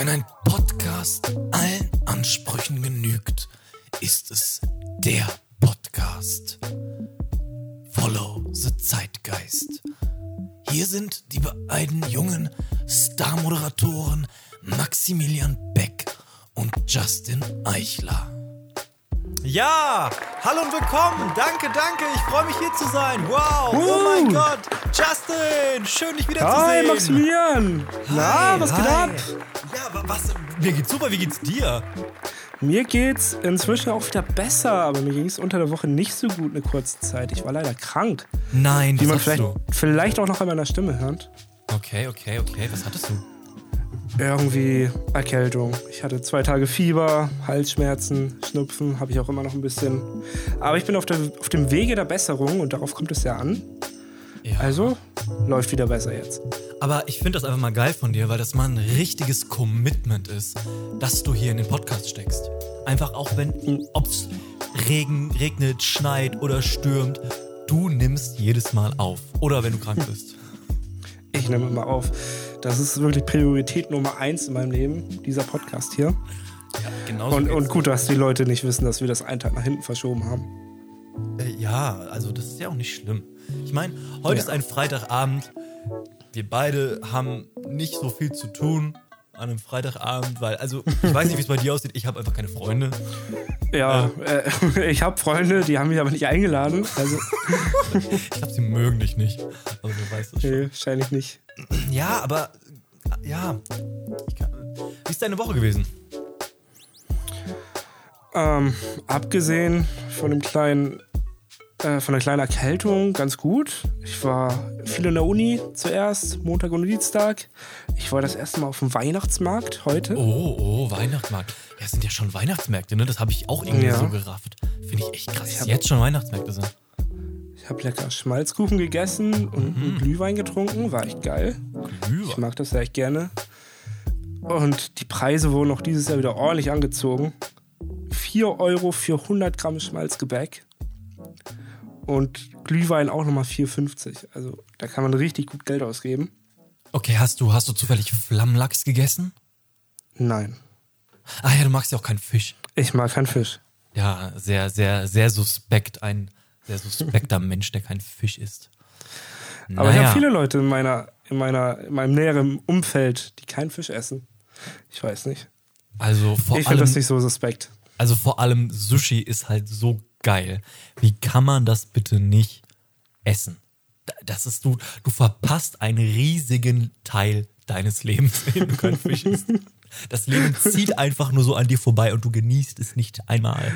Wenn ein Podcast allen Ansprüchen genügt, ist es der Podcast. Follow the Zeitgeist. Hier sind die beiden jungen Star-Moderatoren Maximilian Beck und Justin Eichler. Ja, hallo und willkommen. Danke, danke. Ich freue mich hier zu sein. Wow. Oh mein Gott. Justin, schön dich wiederzusehen. Hi, Maximilian. Na, was geht hi. ab? Mir geht's super. Wie geht's dir? Mir geht's inzwischen auch wieder besser, aber mir ging es unter der Woche nicht so gut eine kurze Zeit. Ich war leider krank. Nein, Wie man vielleicht, du? vielleicht auch noch an meiner Stimme hört. Okay, okay, okay. Was hattest du? Irgendwie Erkältung. Ich hatte zwei Tage Fieber, Halsschmerzen, Schnupfen, habe ich auch immer noch ein bisschen. Aber ich bin auf, der, auf dem Wege der Besserung und darauf kommt es ja an. Ja. Also läuft wieder besser jetzt. Aber ich finde das einfach mal geil von dir, weil das mal ein richtiges Commitment ist, dass du hier in den Podcast steckst. Einfach auch wenn, ob's Regen, regnet, schneit oder stürmt, du nimmst jedes Mal auf. Oder wenn du krank bist. Ich nehme immer auf. Das ist wirklich Priorität Nummer eins in meinem Leben, dieser Podcast hier. Genau Und, und gut, dass die Leute nicht wissen, dass wir das einen Tag nach hinten verschoben haben. Äh, ja, also das ist ja auch nicht schlimm. Ich meine, heute Ja. ist ein Freitagabend. Wir beide haben nicht so viel zu tun an einem Freitagabend, weil, also, ich weiß nicht, wie es bei dir aussieht. Ich habe einfach keine Freunde. Ja, äh, ich habe Freunde, die haben mich aber nicht eingeladen. Also, Ich glaube, sie mögen dich nicht. Aber du weißt es schon. nee, wahrscheinlich nicht. Ja, aber, ja. Kann, wie ist deine Woche gewesen? Ähm, abgesehen von dem kleinen, äh, von der kleinen Erkältung, ganz gut. Ich war viel in der Uni zuerst, Montag und Dienstag. Ich war das erste Mal auf dem Weihnachtsmarkt heute. Oh, oh, Weihnachtsmarkt. Ja, es sind ja schon Weihnachtsmärkte, ne? Das habe ich auch irgendwie Ja. so gerafft. Finde ich echt krass, dass jetzt schon Weihnachtsmärkte sind. Ich habe lecker Schmalzkuchen gegessen und einen Glühwein getrunken. War echt geil. Ich Glühwein. mag das ja echt gerne. Und die Preise wurden auch dieses Jahr wieder ordentlich angezogen. 4 Euro für 100 Gramm Schmalzgebäck. Und Glühwein auch nochmal 4,50. Also da kann man richtig gut Geld ausgeben. Okay, hast du, hast du zufällig Flammlachs gegessen? Nein, Ah ja, du magst ja auch keinen Fisch. ich mag keinen Fisch. Ja, sehr, sehr, sehr suspekt. Ein sehr suspekter Mensch, der kein Fisch isst. Aber ich Naja. habe viele Leute in, meiner, in, meiner, in meinem näheren Umfeld, die keinen Fisch essen. Ich weiß nicht. Also vor, ich finde allem, das nicht so suspekt. also vor allem Sushi ist halt so geil. Wie kann man das bitte nicht essen? Da- Das ist du, du verpasst einen riesigen Teil deines Lebens, wenn du kein Fisch isst. Das Leben zieht einfach nur so an dir vorbei und du genießt es nicht einmal.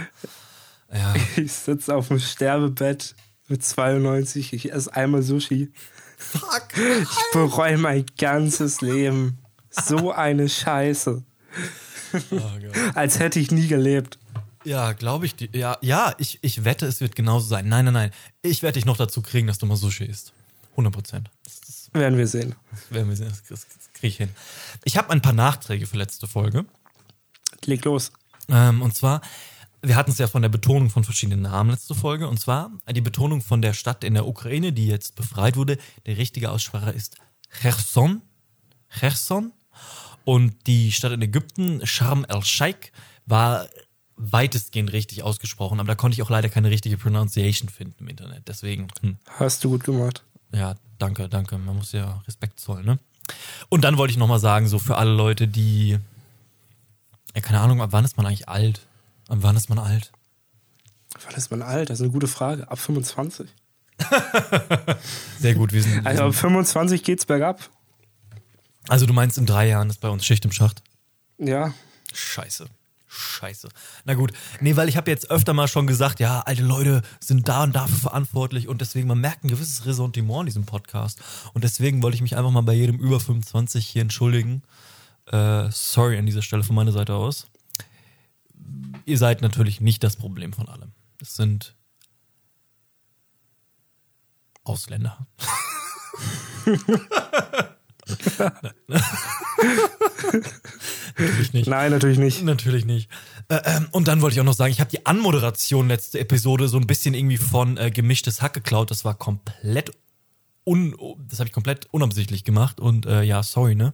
Ja, Ich sitze auf dem Sterbebett mit 92, ich esse einmal Sushi. fuck. Ich bereue mein ganzes Leben. So eine Scheiße. Oh. Als hätte ich nie gelebt. Ja, glaube ich. Ja, ja ich, ich wette, es wird genauso sein. Nein, nein, nein. Ich werde dich noch dazu kriegen, dass du mal Sushi isst. 100 Prozent. Werden wir sehen. werden wir sehen. Das, das, das kriege ich hin. Ich habe ein paar Nachträge für letzte Folge. Leg los. Ähm, und zwar, wir hatten es ja von der Betonung von verschiedenen Namen letzte Folge. Und zwar die Betonung von der Stadt in der Ukraine, die jetzt befreit wurde. Der richtige Aussprache ist Cherson. Cherson. Und die Stadt in Ägypten, Sharm el-Sheikh, war weitestgehend richtig ausgesprochen. Aber da konnte ich auch leider keine richtige Pronunciation finden im Internet. Deswegen, hm. Hast du gut gemacht. Ja, danke, danke. Man muss ja Respekt zollen, ne? Und dann wollte ich nochmal sagen, so für alle Leute, die. Ja, keine Ahnung, ab wann ist man eigentlich alt? Ab wann ist man alt? Wann ist man alt? Das ist eine gute Frage. Ab 25. Sehr gut, wir sind. Also ab 25 geht's bergab. Also, du meinst, in drei Jahren ist bei uns Schicht im Schacht? Ja. Scheiße. Scheiße. Na gut. Nee, weil ich habe jetzt öfter mal schon gesagt, ja, alte Leute sind da und dafür verantwortlich und deswegen, man merkt ein gewisses Ressentiment in diesem Podcast. Und deswegen wollte ich mich einfach mal bei jedem über 25 hier entschuldigen. Äh, sorry an dieser Stelle von meiner Seite aus. Ihr seid natürlich nicht das Problem von allem. Es sind Ausländer. natürlich nicht. Nein, natürlich nicht. Natürlich nicht. Äh, ähm, und dann wollte ich auch noch sagen, ich habe die Anmoderation letzte Episode so ein bisschen irgendwie von äh, gemischtes Hack geklaut. Das war komplett un, das habe ich komplett unabsichtlich gemacht und äh, ja, sorry, ne?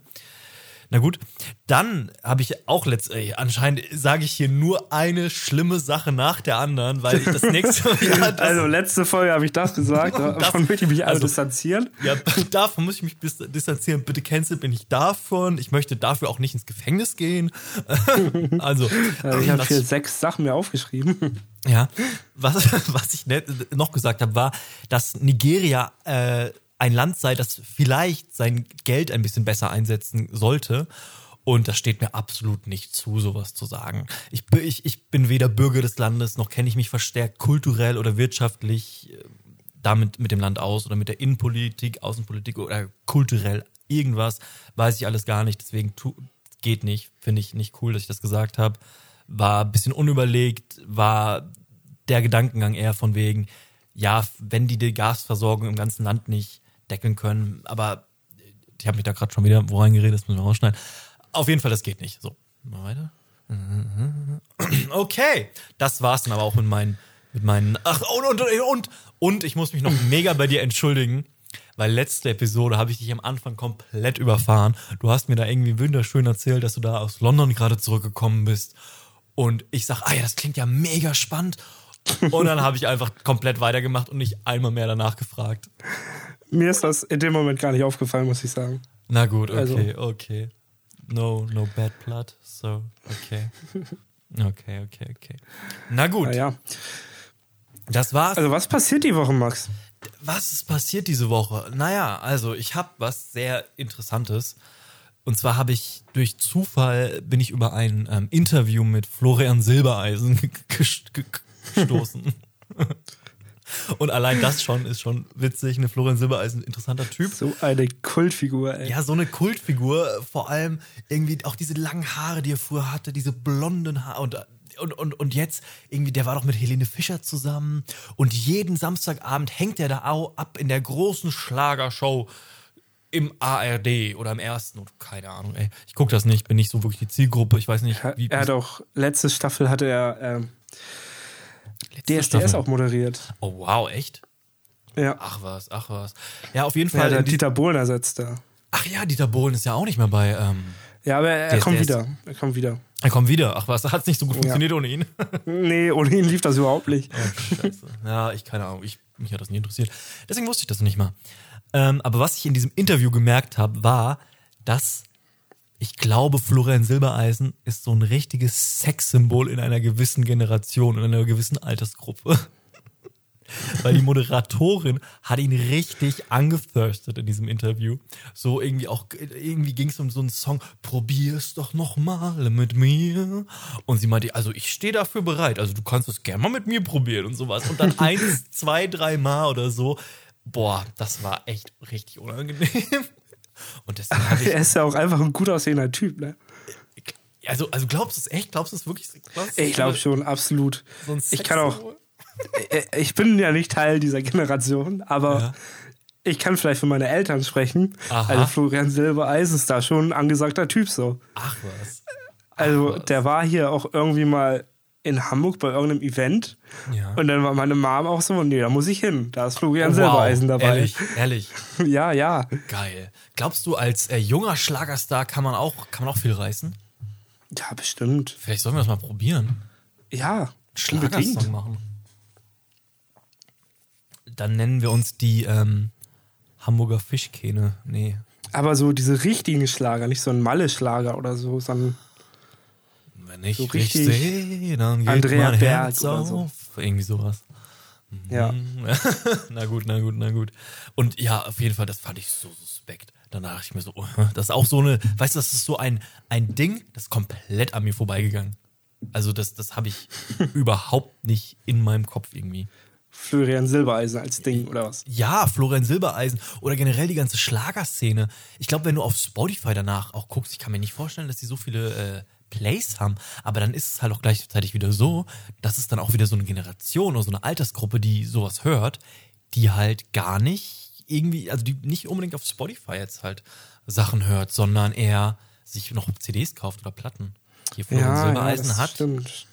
Na gut, dann habe ich auch letztlich, anscheinend sage ich hier nur eine schlimme Sache nach der anderen, weil ich das nächste Mal. Also letzte Folge habe ich das gesagt, davon möchte ich mich also distanzieren. ja, davon muss ich mich distanzieren. Bitte cancel bin ich davon. Ich möchte dafür auch nicht ins Gefängnis gehen. also, Also ich habe hier sechs Sachen mir aufgeschrieben. Ja, was, was ich noch gesagt habe, war, dass Nigeria äh, ein Land sei, das vielleicht sein Geld ein bisschen besser einsetzen sollte. Und das steht mir absolut nicht zu, sowas zu sagen. Ich, bin- ich, ich bin weder Bürger des Landes, noch kenne ich mich verstärkt kulturell oder wirtschaftlich äh, damit mit dem Land aus oder mit der Innenpolitik, Außenpolitik oder kulturell irgendwas. Weiß ich alles gar nicht, deswegen tu, geht nicht. Finde ich nicht cool, dass ich das gesagt habe. War ein bisschen unüberlegt, war der Gedankengang eher von wegen, ja, wenn die die Gasversorgung im ganzen Land nicht deckeln können, aber ich habe mich da gerade schon wieder wo reingeredet, das müssen wir rausschneiden. Auf jeden Fall, das geht nicht. So, mal weiter. Okay, das war's dann aber auch mit meinen, mit meinen. Ach, und, und, und, und ich muss mich noch mega bei dir entschuldigen, weil letzte Episode habe ich dich am Anfang komplett überfahren. Du hast mir da irgendwie wunderschön erzählt, dass du da aus London gerade zurückgekommen bist. Und ich sag, ah ja, das klingt ja mega spannend. Und dann habe ich einfach komplett weitergemacht und nicht einmal mehr danach gefragt. Mir ist das in dem Moment gar nicht aufgefallen, muss ich sagen. Na gut, okay, Also- okay. No, no bad blood, so, okay. Okay, okay, okay. Na gut, Naja. das war's. Also was passiert die Woche, Max? was ist passiert diese Woche? Naja, also ich habe was sehr Interessantes. Und zwar habe ich durch Zufall bin ich über ein ähm, Interview mit Florian Silbereisen gest- ge- gestoßen. Und allein das schon ist schon witzig. Eine Florian Silbereisen, interessanter Typ. So eine Kultfigur, ey. Ja, so eine Kultfigur, vor allem irgendwie auch diese langen Haare, die er früher hatte, diese blonden Haare und, und, und, und jetzt irgendwie, der war doch mit Helene Fischer zusammen und jeden Samstagabend hängt er da auch ab in der großen Schlagershow im ARD oder im ersten, oder keine Ahnung, ey. Ich gucke das nicht, bin nicht so wirklich die Zielgruppe, ich weiß nicht, wie. Er hat auch, letzte Staffel hatte er ähm, letzte DSDS Staffel. auch moderiert. Oh, wow, echt? Ja. Ach was, ach was. Ja, auf jeden Ja, Fall. der in die- Dieter Bohlen ersetzt da. ach ja, Dieter Bohlen ist ja auch nicht mehr bei. Ähm, Ja, aber er, DSDS. kommt wieder. Er kommt wieder. er kommt wieder. Ach was, hat es nicht so gut funktioniert ohne ihn. Nee, ohne ihn lief das überhaupt nicht. Oh, Scheiße. Ja, ich keine Ahnung. Ich, mich hat das nie interessiert. Deswegen wusste ich das nicht mal. Ähm, aber was ich in diesem Interview gemerkt habe, war, dass ich glaube, Florian Silbereisen ist so ein richtiges Sexsymbol in einer gewissen Generation, in einer gewissen Altersgruppe. Weil die Moderatorin hat ihn richtig angethirstet in diesem Interview. So irgendwie auch, irgendwie ging es um so einen Song, probier's doch noch mal mit mir. Und sie meinte, also ich stehe dafür bereit. Also du kannst es gerne mal mit mir probieren und sowas. Und dann eins, zwei, drei Mal oder so. Boah, das war echt richtig unangenehm. Und ich Er ist ja auch einfach ein gut aussehender Typ, ne? also, also glaubst du es echt? Glaubst du es wirklich? Glaubst Ich glaube schon, absolut. so Ich kann auch, ich bin ja nicht Teil dieser Generation, aber Ja. ich kann vielleicht für meine Eltern sprechen. Aha. Also Florian Silbereisen ist da schon ein angesagter Typ so. Ach was. Also was. der war hier auch irgendwie mal in Hamburg bei irgendeinem Event Ja. und dann war meine Mom auch so, nee, da muss ich hin. Da ist Florian Oh, Silbereisen dabei. Ehrlich, ehrlich. Ja, ja. Geil. Glaubst du, als äh, junger Schlagerstar kann man auch, kann man auch viel reißen? Ja, bestimmt. Vielleicht sollen wir das mal probieren. Ja, Schlagersong machen. Dann nennen wir uns die ähm, Hamburger Fischkähne. Nee. Aber so diese richtigen Schlager, nicht so ein Malle-Schlager oder so, sondern Wenn ich So dich richtig sehe, dann geht Andrea mein Berg Herz auf. so. Irgendwie sowas. ja. na gut, na gut, na gut. Und ja, auf jeden Fall, das fand ich so suspekt. Dann dachte ich mir so, oh, das ist auch so eine, weißt du, das ist so ein, ein Ding, das ist komplett an mir vorbeigegangen. Also das, das habe ich überhaupt nicht in meinem Kopf irgendwie. Florian Silbereisen als Ding oder was? Ja, Florian Silbereisen oder generell die ganze Schlagerszene. Ich glaube, wenn du auf Spotify danach auch guckst, ich kann mir nicht vorstellen, dass die so viele äh, Plays haben, aber dann ist es halt auch gleichzeitig wieder so, dass es dann auch wieder so eine Generation oder so eine Altersgruppe, die sowas hört, die halt gar nicht irgendwie, also die nicht unbedingt auf Spotify jetzt halt Sachen hört, sondern eher sich noch CDs kauft oder Platten. Hier Florian Silbereisen das hat Stimmt.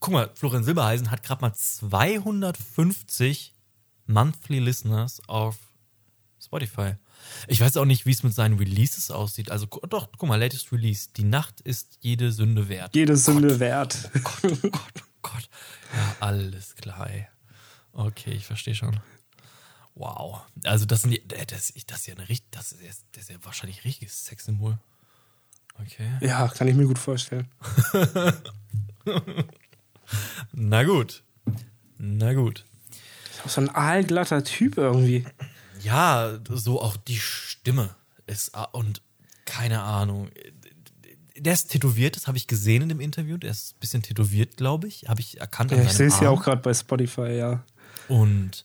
guck mal, Florian Silbereisen hat gerade mal 250 Monthly Listeners auf Spotify. Ich weiß auch nicht, wie es mit seinen Releases aussieht. Also doch, guck mal, latest Release. Die Nacht ist jede Sünde wert. Jede Sünde wert. Gott, oh Gott, oh Gott. Ja, alles klar. Ey. Okay, ich verstehe schon. Wow. Also das sind die, äh, das, das ist ja eine richtig, das ist, ja- das ist ja wahrscheinlich ein richtiges Sexsymbol. Okay. Ja, kann ich mir gut vorstellen. Na gut. Na gut. Ist auch so ein aalglatter Typ irgendwie. Ja, so auch die Stimme ist ah, und keine Ahnung. Der ist tätowiert, das habe ich gesehen in dem Interview. Der ist ein bisschen tätowiert, glaube ich. Habe ich erkannt. an Ja, ich sehe es ja auch gerade bei Spotify, ja. Und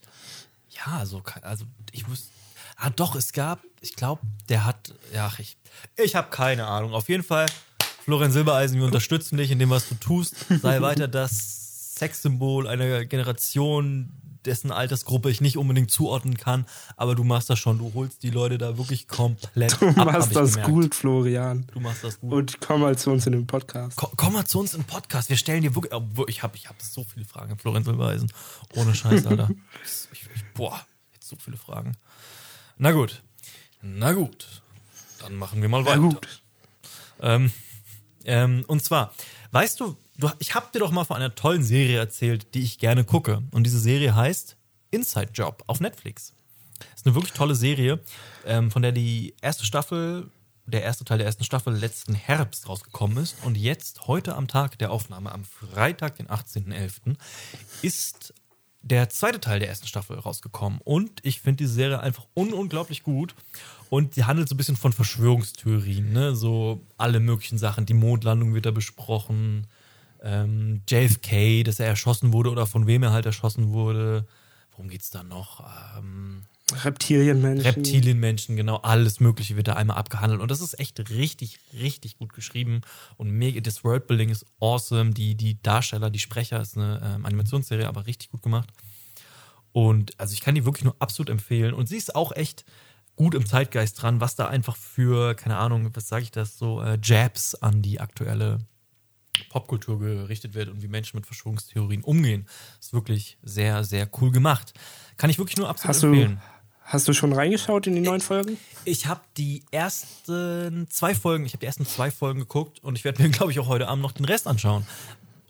ja, also, also ich wusste. Ah, doch, es gab, ich glaube, der hat, ja, ich, ich habe keine Ahnung. Auf jeden Fall, Florian Silbereisen, wir unterstützen dich in dem, was du tust. Sei weiter das Sexsymbol einer Generation, dessen Altersgruppe ich nicht unbedingt zuordnen kann. Aber du machst das schon. Du holst die Leute da wirklich komplett Du ab. machst das gemerkt. gut, Florian. Du machst das gut. Und komm mal zu uns in den Podcast. Komm, komm mal zu uns im Podcast. Wir stellen dir wirklich. Ich habe ich hab so viele Fragen, Florian Silbereisen. Ohne Scheiß, Alter. Ich, ich, boah, jetzt so viele Fragen. Na gut. Na gut. Dann machen wir mal Na weiter. gut. Ähm, ähm, und zwar, weißt du, du ich habe dir doch mal von einer tollen Serie erzählt, die ich gerne gucke. Und diese Serie heißt Inside Job auf Netflix. Ist eine wirklich tolle Serie, ähm, von der die erste Staffel, der erste Teil der ersten Staffel letzten Herbst rausgekommen ist. Und jetzt, heute am Tag der Aufnahme, am Freitag, den 18.11., ist der zweite Teil der ersten Staffel rausgekommen. Und ich finde die Serie einfach un unglaublich gut. Und die handelt so ein bisschen von Verschwörungstheorien, ne? So alle möglichen Sachen. Die Mondlandung wird da besprochen. Ähm, JFK, dass er erschossen wurde oder von wem er halt erschossen wurde. Worum geht's da noch? Ähm, Reptilienmenschen. Reptilienmenschen, genau, alles Mögliche wird da einmal abgehandelt. Und das ist echt richtig, richtig gut geschrieben. Und mega, das Worldbuilding ist awesome. Die, die Darsteller, die Sprecher, ist eine ähm, Animationsserie, aber richtig gut gemacht. Und also ich kann die wirklich nur absolut empfehlen. Und sie ist auch echt gut im Zeitgeist dran, was da einfach für, keine Ahnung, was sage ich das, so äh, Jabs an die aktuelle Popkultur gerichtet wird und wie Menschen mit Verschwörungstheorien umgehen. Ist wirklich sehr, sehr cool gemacht. Kann ich wirklich nur absolut Hast du, empfehlen. hast du schon reingeschaut in die neuen Folgen? Ich habe die ersten zwei Folgen, ich habe die ersten zwei Folgen geguckt und ich werde mir, glaube ich, auch heute Abend noch den Rest anschauen.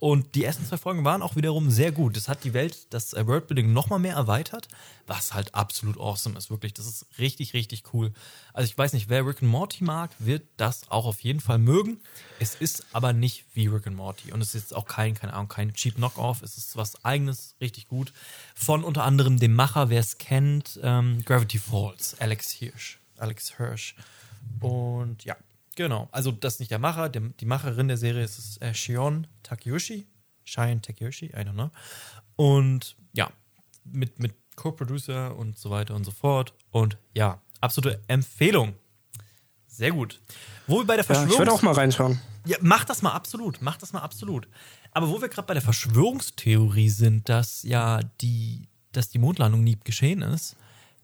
Und die ersten zwei Folgen waren auch wiederum sehr gut. Das hat die Welt, das äh, Worldbuilding noch mal mehr erweitert, was halt absolut awesome ist, wirklich. Das ist richtig, richtig cool. Also ich weiß nicht, wer Rick and Morty mag, wird das auch auf jeden Fall mögen. Es ist aber nicht wie Rick and Morty und es ist auch kein, keine Ahnung, kein cheap Knockoff. Es ist was eigenes, richtig gut. Von unter anderem dem Macher, wer es kennt, ähm, Gravity Falls, Alex Hirsch. Alex Hirsch. Und ja, genau. Also das ist nicht der Macher, der, die Macherin der Serie ist äh, Shion Takeyoshi. Shion Takeyoshi, I don't know. Und ja, mit, mit Co-Producer und so weiter und so fort. Und ja, absolute Empfehlung. Sehr gut. Wo wir bei der Ja, ich Verschwörung. würde auch mal reinschauen. Ja, mach das mal absolut, mach das mal absolut. Aber wo wir gerade bei der Verschwörungstheorie sind, dass ja die, dass die Mondlandung nie geschehen ist,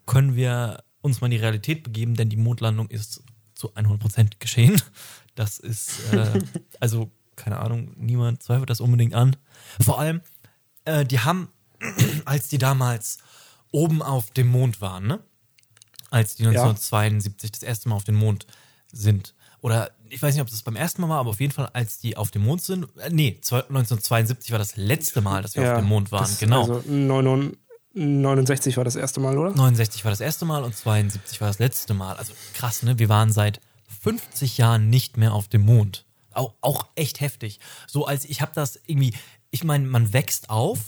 können wir uns mal in die Realität begeben, denn die Mondlandung ist zu 100% geschehen. Das ist, äh, also, keine Ahnung, niemand zweifelt das unbedingt an. Vor allem, äh, die haben, als die damals oben auf dem Mond waren, ne? Als die 1972 das erste Mal auf den Mond sind. Oder ich weiß nicht, ob das beim ersten Mal war, aber auf jeden Fall, als die auf dem Mond sind. Äh, nee, zwei- 1972 war das letzte Mal, dass wir auf dem Mond waren. genau. Also 99 69 war das erste Mal, oder? 69 war das erste Mal und 72 war das letzte Mal. Also krass, ne? Wir waren seit 50 Jahren nicht mehr auf dem Mond. Auch, auch echt heftig. So als ich habe das irgendwie, ich meine, man wächst auf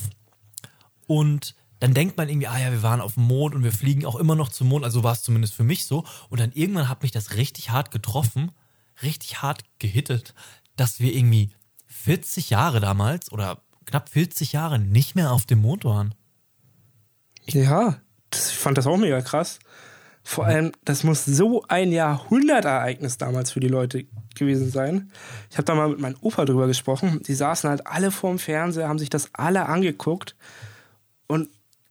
und dann denkt man irgendwie, ah ja, wir waren auf dem Mond und wir fliegen auch immer noch zum Mond. Also war es zumindest für mich so. Und dann irgendwann hat mich das richtig hart getroffen, richtig hart gehittet, dass wir irgendwie 40 Jahre damals oder knapp 40 Jahre nicht mehr auf dem Mond waren. Ja, das, ich fand das auch mega krass. Vor allem, das muss so ein Jahrhundertereignis damals für die Leute gewesen sein. Ich habe da mal mit meinem Opa drüber gesprochen. Die saßen halt alle vorm Fernseher, haben sich das alle angeguckt. Und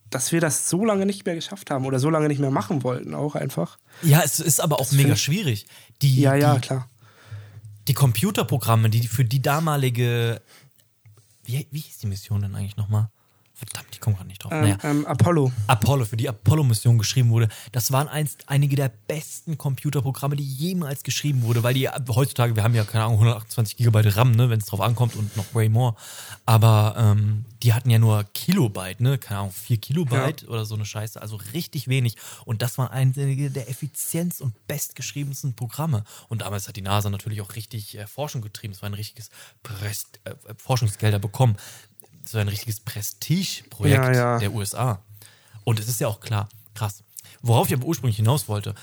dass wir das so lange nicht mehr geschafft haben oder so lange nicht mehr machen wollten, auch einfach. Ja, es ist aber auch mega schwierig. Die, Ja, ja, die, klar. die Computerprogramme, die für die damalige. Wie, wie hieß die Mission denn eigentlich nochmal? Verdammt, ich komme gerade nicht drauf. Ähm, naja, ähm, Apollo. Apollo, für die Apollo-Mission geschrieben wurde. Das waren einst einige der besten Computerprogramme, die jemals geschrieben wurde, weil die heutzutage, wir haben ja keine Ahnung, 128 Gigabyte RAM, ne, wenn es drauf ankommt und noch way more. Aber ähm, die hatten ja nur Kilobyte, ne, keine Ahnung, 4 Kilobyte oder so eine Scheiße, also richtig wenig. Und das waren einige der effizienz- und bestgeschriebensten Programme. Und damals hat die NASA natürlich auch richtig äh, Forschung getrieben. Es war ein richtiges Prest äh, Forschungsgelder bekommen so ein richtiges Prestigeprojekt Ja, ja. der USA. Und es ist ja auch klar, krass. Worauf ich aber ursprünglich hinaus wollte,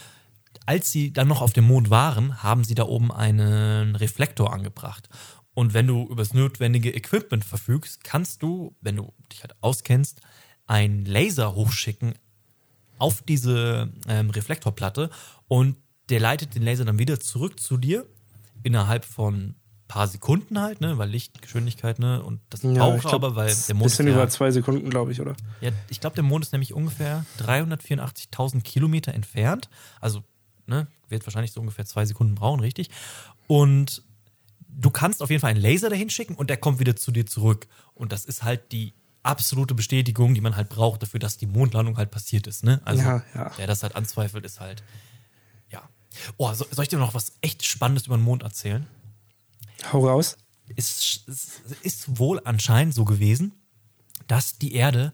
als sie dann noch auf dem Mond waren, haben sie da oben einen Reflektor angebracht. Und wenn du über das notwendige Equipment verfügst, kannst du, wenn du dich halt auskennst, einen Laser hochschicken auf diese ähm, Reflektorplatte und der leitet den Laser dann wieder zurück zu dir innerhalb von paar Sekunden halt, ne, weil Lichtgeschwindigkeit, ne, und das Ja, braucht ich glaub, aber, weil ist der Mond ist bisschen ja, über zwei Sekunden, glaube ich, oder? ja, ich glaube, der Mond ist nämlich ungefähr 384.000 Kilometer entfernt. Also, ne, wird wahrscheinlich so ungefähr zwei Sekunden brauchen, richtig? Und du kannst auf jeden Fall einen Laser dahin schicken und der kommt wieder zu dir zurück. Und das ist halt die absolute Bestätigung, die man halt braucht dafür, dass die Mondlandung halt passiert ist, ne? Also, Ja, ja. wer das halt anzweifelt, ist halt, ja. Oh, so, soll ich dir noch was echt Spannendes über den Mond erzählen? Hau raus. es, es ist wohl anscheinend so gewesen, dass die Erde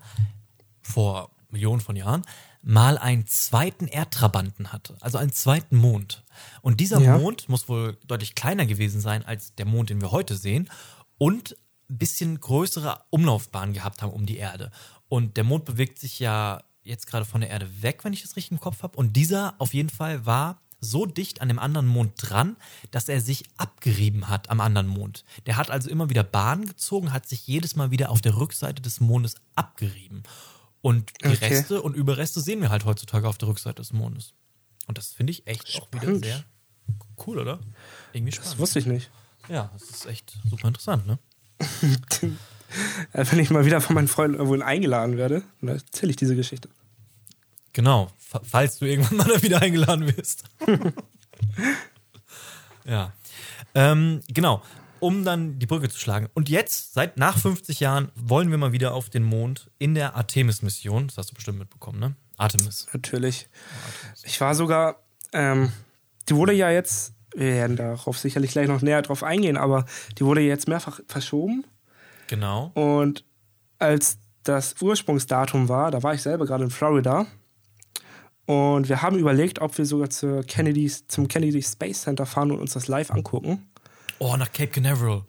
vor Millionen von Jahren mal einen zweiten Erdtrabanten hatte, also einen zweiten Mond. Und dieser Ja. Mond muss wohl deutlich kleiner gewesen sein als der Mond, den wir heute sehen und ein bisschen größere Umlaufbahn gehabt haben um die Erde. Und der Mond bewegt sich ja jetzt gerade von der Erde weg, wenn ich das richtig im Kopf habe. Und dieser auf jeden Fall war so dicht an dem anderen Mond dran, dass er sich abgerieben hat am anderen Mond. Der hat also immer wieder Bahn gezogen, hat sich jedes Mal wieder auf der Rückseite des Mondes abgerieben. Und die Okay. Reste und Überreste sehen wir halt heutzutage auf der Rückseite des Mondes. Und das finde ich echt auch wieder Spannend. sehr cool, oder? Irgendwie Das spannend. wusste ich nicht. Ja, das ist echt super interessant, ne? Wenn ich mal wieder von meinen Freunden irgendwo eingeladen werde, dann erzähle ich diese Geschichte. Genau, fa- falls du irgendwann mal wieder eingeladen wirst. ja. Ähm, genau, um dann die Brücke zu schlagen. Und jetzt, seit nach 50 Jahren, wollen wir mal wieder auf den Mond in der Artemis-Mission. Das hast du bestimmt mitbekommen, ne? Artemis. Natürlich. Ich war sogar, ähm, die wurde ja jetzt, wir werden darauf sicherlich gleich noch näher drauf eingehen, aber die wurde jetzt mehrfach verschoben. Genau. Und als das Ursprungsdatum war, da war ich selber gerade in Florida. Und wir haben überlegt, ob wir sogar zur Kennedy, zum Kennedy Space Center fahren und uns das live angucken. Oh, nach Cape Canaveral.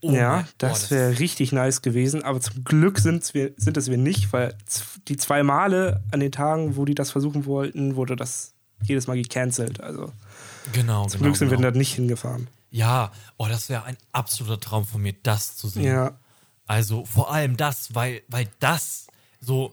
Oh ja, das oh, wäre richtig nice gewesen. Aber zum Glück sind's wir, sind es wir nicht, weil die zwei Male an den Tagen, wo die das versuchen wollten, wurde das jedes Mal gecancelt. Also Genau, zum genau. Glück sind genau. wir da nicht hingefahren. Ja, oh, das wäre ein absoluter Traum von mir, das zu sehen. Ja, Also vor allem das, weil, weil das so,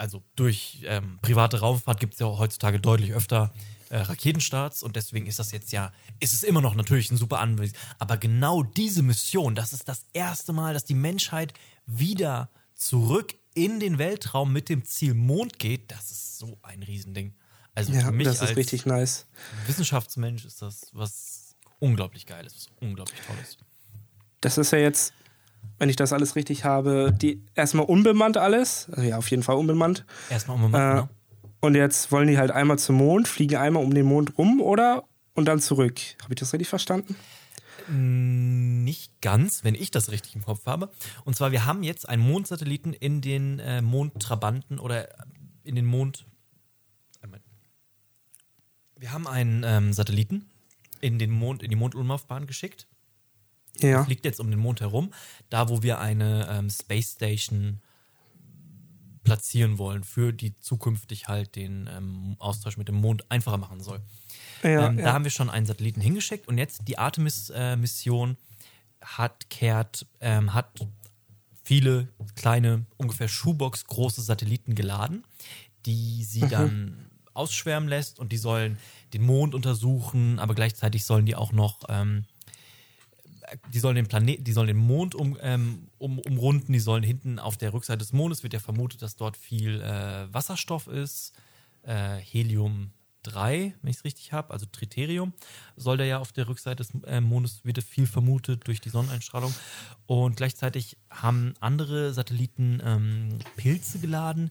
also durch ähm, private Raumfahrt gibt es ja heutzutage deutlich öfter äh, Raketenstarts und deswegen ist das jetzt ja, ist es immer noch natürlich ein super Anwesen. Aber genau diese Mission, das ist das erste Mal, dass die Menschheit wieder zurück in den Weltraum mit dem Ziel Mond geht. Das ist so ein Riesending. Also ja für mich das als ist richtig nice. Wissenschaftsmensch ist das was unglaublich Geiles, was unglaublich Tolles. Das ist ja jetzt, wenn ich das alles richtig habe, die erstmal unbemannt alles. Also ja, auf jeden Fall unbemannt. Erstmal mal Äh, ne? und jetzt wollen die halt einmal zum Mond, fliegen einmal um den Mond rum, oder? Und dann zurück. Habe ich das richtig verstanden? Nicht ganz, wenn ich das richtig im Kopf habe. Und zwar, wir haben jetzt einen Mondsatelliten in den äh, Mondtrabanten oder in den Mond. Wir haben einen ähm, Satelliten in den Mond, in die Mondumlaufbahn geschickt. Ja. Fliegt jetzt um den Mond herum, da wo wir eine ähm, Space Station platzieren wollen, für die zukünftig halt den ähm, Austausch mit dem Mond einfacher machen soll. Ja, ähm, Da ja. haben wir schon einen Satelliten hingeschickt und jetzt die Artemis-Mission hat kehrt, ähm, hat viele kleine, ungefähr Schuhbox große Satelliten geladen, die sie dann ausschwärmen lässt und die sollen den Mond untersuchen, aber gleichzeitig sollen die auch noch ähm, die sollen den Planet, die sollen den Mond um, ähm, um, umrunden, die sollen hinten auf der Rückseite des Mondes, wird ja vermutet, dass dort viel äh, Wasserstoff ist, äh, Helium 3, wenn ich es richtig habe, also Triterium, soll der ja auf der Rückseite des äh, Mondes wieder viel vermutet durch die Sonneneinstrahlung. Und gleichzeitig haben andere Satelliten ähm, Pilze geladen,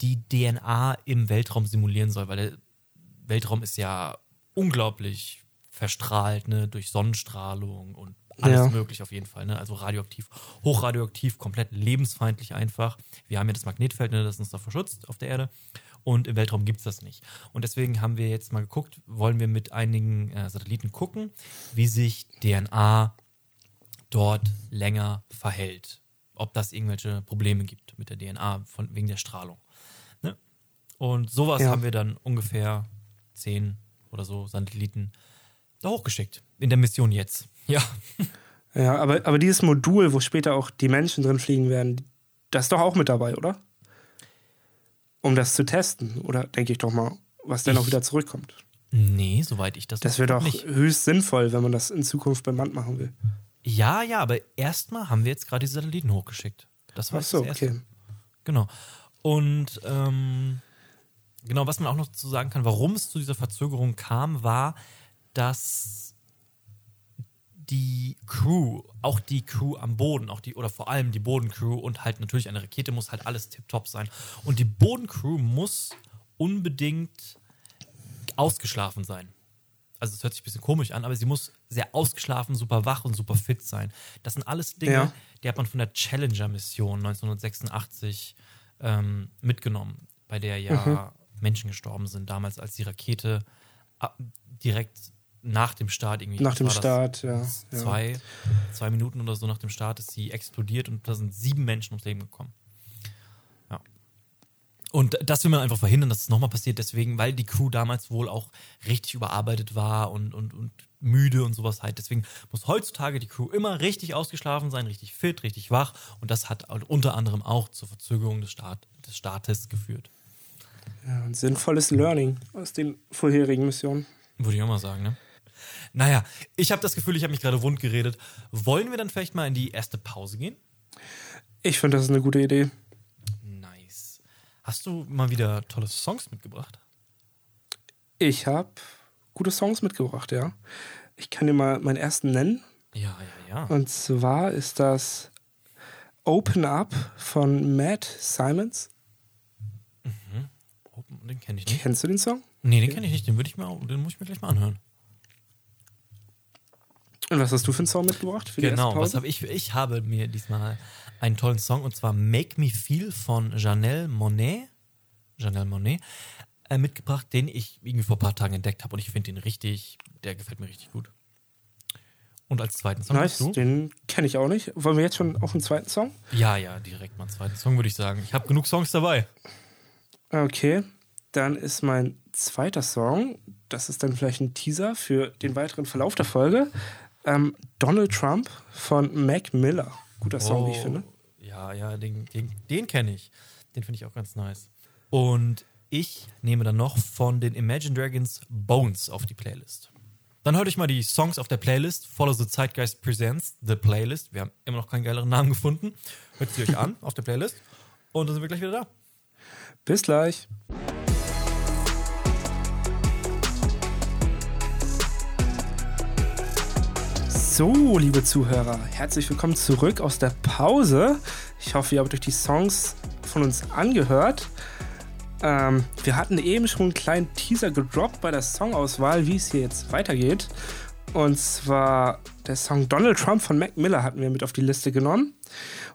die DNA im Weltraum simulieren soll, weil der Weltraum ist ja unglaublich verstrahlt, ne, durch Sonnenstrahlung und alles Ja. möglich auf jeden Fall, ne? Also radioaktiv, hochradioaktiv, komplett lebensfeindlich einfach. Wir haben ja das Magnetfeld, ne, das uns davor schützt auf der Erde. Und im Weltraum gibt es das nicht. Und deswegen haben wir jetzt mal geguckt, wollen wir mit einigen äh, Satelliten gucken, wie sich DNA dort länger verhält. Ob das irgendwelche Probleme gibt mit der DNA von, wegen der Strahlung. Ne? Und sowas Ja. haben wir dann ungefähr zehn oder so Satelliten da hochgeschickt. In der Mission jetzt. Ja. Ja, aber, aber dieses Modul, wo später auch die Menschen drin fliegen werden, das ist doch auch mit dabei, oder? Um das zu testen, oder denke ich doch mal, was dann auch Ich- wieder zurückkommt. Nee, soweit ich das Das wäre doch nicht. höchst sinnvoll, wenn man das in Zukunft beim Band machen will. Ja, ja, aber erstmal haben wir jetzt gerade die Satelliten hochgeschickt. Das war Ach so, das erste. okay. Genau. Und ähm, genau, was man auch noch zu sagen kann, warum es zu dieser Verzögerung kam, war, dass die Crew, auch die Crew am Boden, auch die, oder vor allem die Bodencrew und halt natürlich eine Rakete muss halt alles tipptopp sein. Und die Bodencrew muss unbedingt ausgeschlafen sein. Also es hört sich ein bisschen komisch an, aber sie muss sehr ausgeschlafen, super wach und super fit sein. Das sind alles Dinge, Ja. die hat man von der Challenger-Mission 1986 ähm, mitgenommen, bei der ja Menschen gestorben sind, damals als die Rakete ab, direkt nach dem Start irgendwie. Nach dem Start, ja. ja. Zwei, zwei Minuten oder so nach dem Start ist sie explodiert und da sind sieben Menschen ums Leben gekommen. Ja. Und das will man einfach verhindern, dass es nochmal passiert, deswegen, weil die Crew damals wohl auch richtig überarbeitet war und, und, und müde und sowas halt. Deswegen muss heutzutage die Crew immer richtig ausgeschlafen sein, richtig fit, richtig wach. Und das hat unter anderem auch zur Verzögerung des, Start, des Startes geführt. Ja, ein sinnvolles Learning aus den vorherigen Missionen. Würde ich auch mal sagen, ne? Naja, ich habe das Gefühl, ich habe mich gerade wund geredet. Wollen wir dann vielleicht mal in die erste Pause gehen? Ich finde, das ist eine gute Idee. Nice. Hast du mal wieder tolle Songs mitgebracht? Ich habe gute Songs mitgebracht, ja. Ich kann dir mal meinen ersten nennen. Ja, ja, ja. Und zwar ist das Open Up von Matt Simons. Oh, den kenne ich nicht. Kennst du den Song? Nee, den kenne ich nicht. Den würde ich mir, den muss ich mir gleich mal anhören. Und was hast du für einen Song mitgebracht? Genau, was habe ich? Ich habe mir diesmal einen tollen Song und zwar Make Me Feel von Janelle Monet, Janelle Monet, äh, mitgebracht, den ich irgendwie vor ein paar Tagen entdeckt habe und ich finde den richtig, der gefällt mir richtig gut. Und als zweiten Song Nice, hast du? den kenne ich auch nicht. Wollen wir jetzt schon auf den zweiten Song? Ja, ja, direkt mal einen zweiten Song würde ich sagen. Ich habe genug Songs dabei. Okay, dann ist mein zweiter Song, das ist dann vielleicht ein Teaser für den weiteren Verlauf der Folge, ähm, Donald Trump von Mac Miller. Guter Song, wie ich finde. Oh, Ja, ja, den, den, den kenne ich. Den finde ich auch ganz nice. Und ich nehme dann noch von den Imagine Dragons Bones auf die Playlist. Dann hört euch mal die Songs auf der Playlist. Follow the Zeitgeist Presents The Playlist. Wir haben immer noch keinen geileren Namen gefunden. Hört sie euch an auf der Playlist. Und dann sind wir gleich wieder da. Bis gleich. So, liebe Zuhörer, herzlich willkommen zurück aus der Pause. Ich hoffe, ihr habt euch die Songs von uns angehört. Ähm, wir hatten eben schon einen kleinen Teaser gedroppt bei der Songauswahl, wie es hier jetzt weitergeht. Und zwar der Song Donald Trump von Mac Miller hatten wir mit auf die Liste genommen.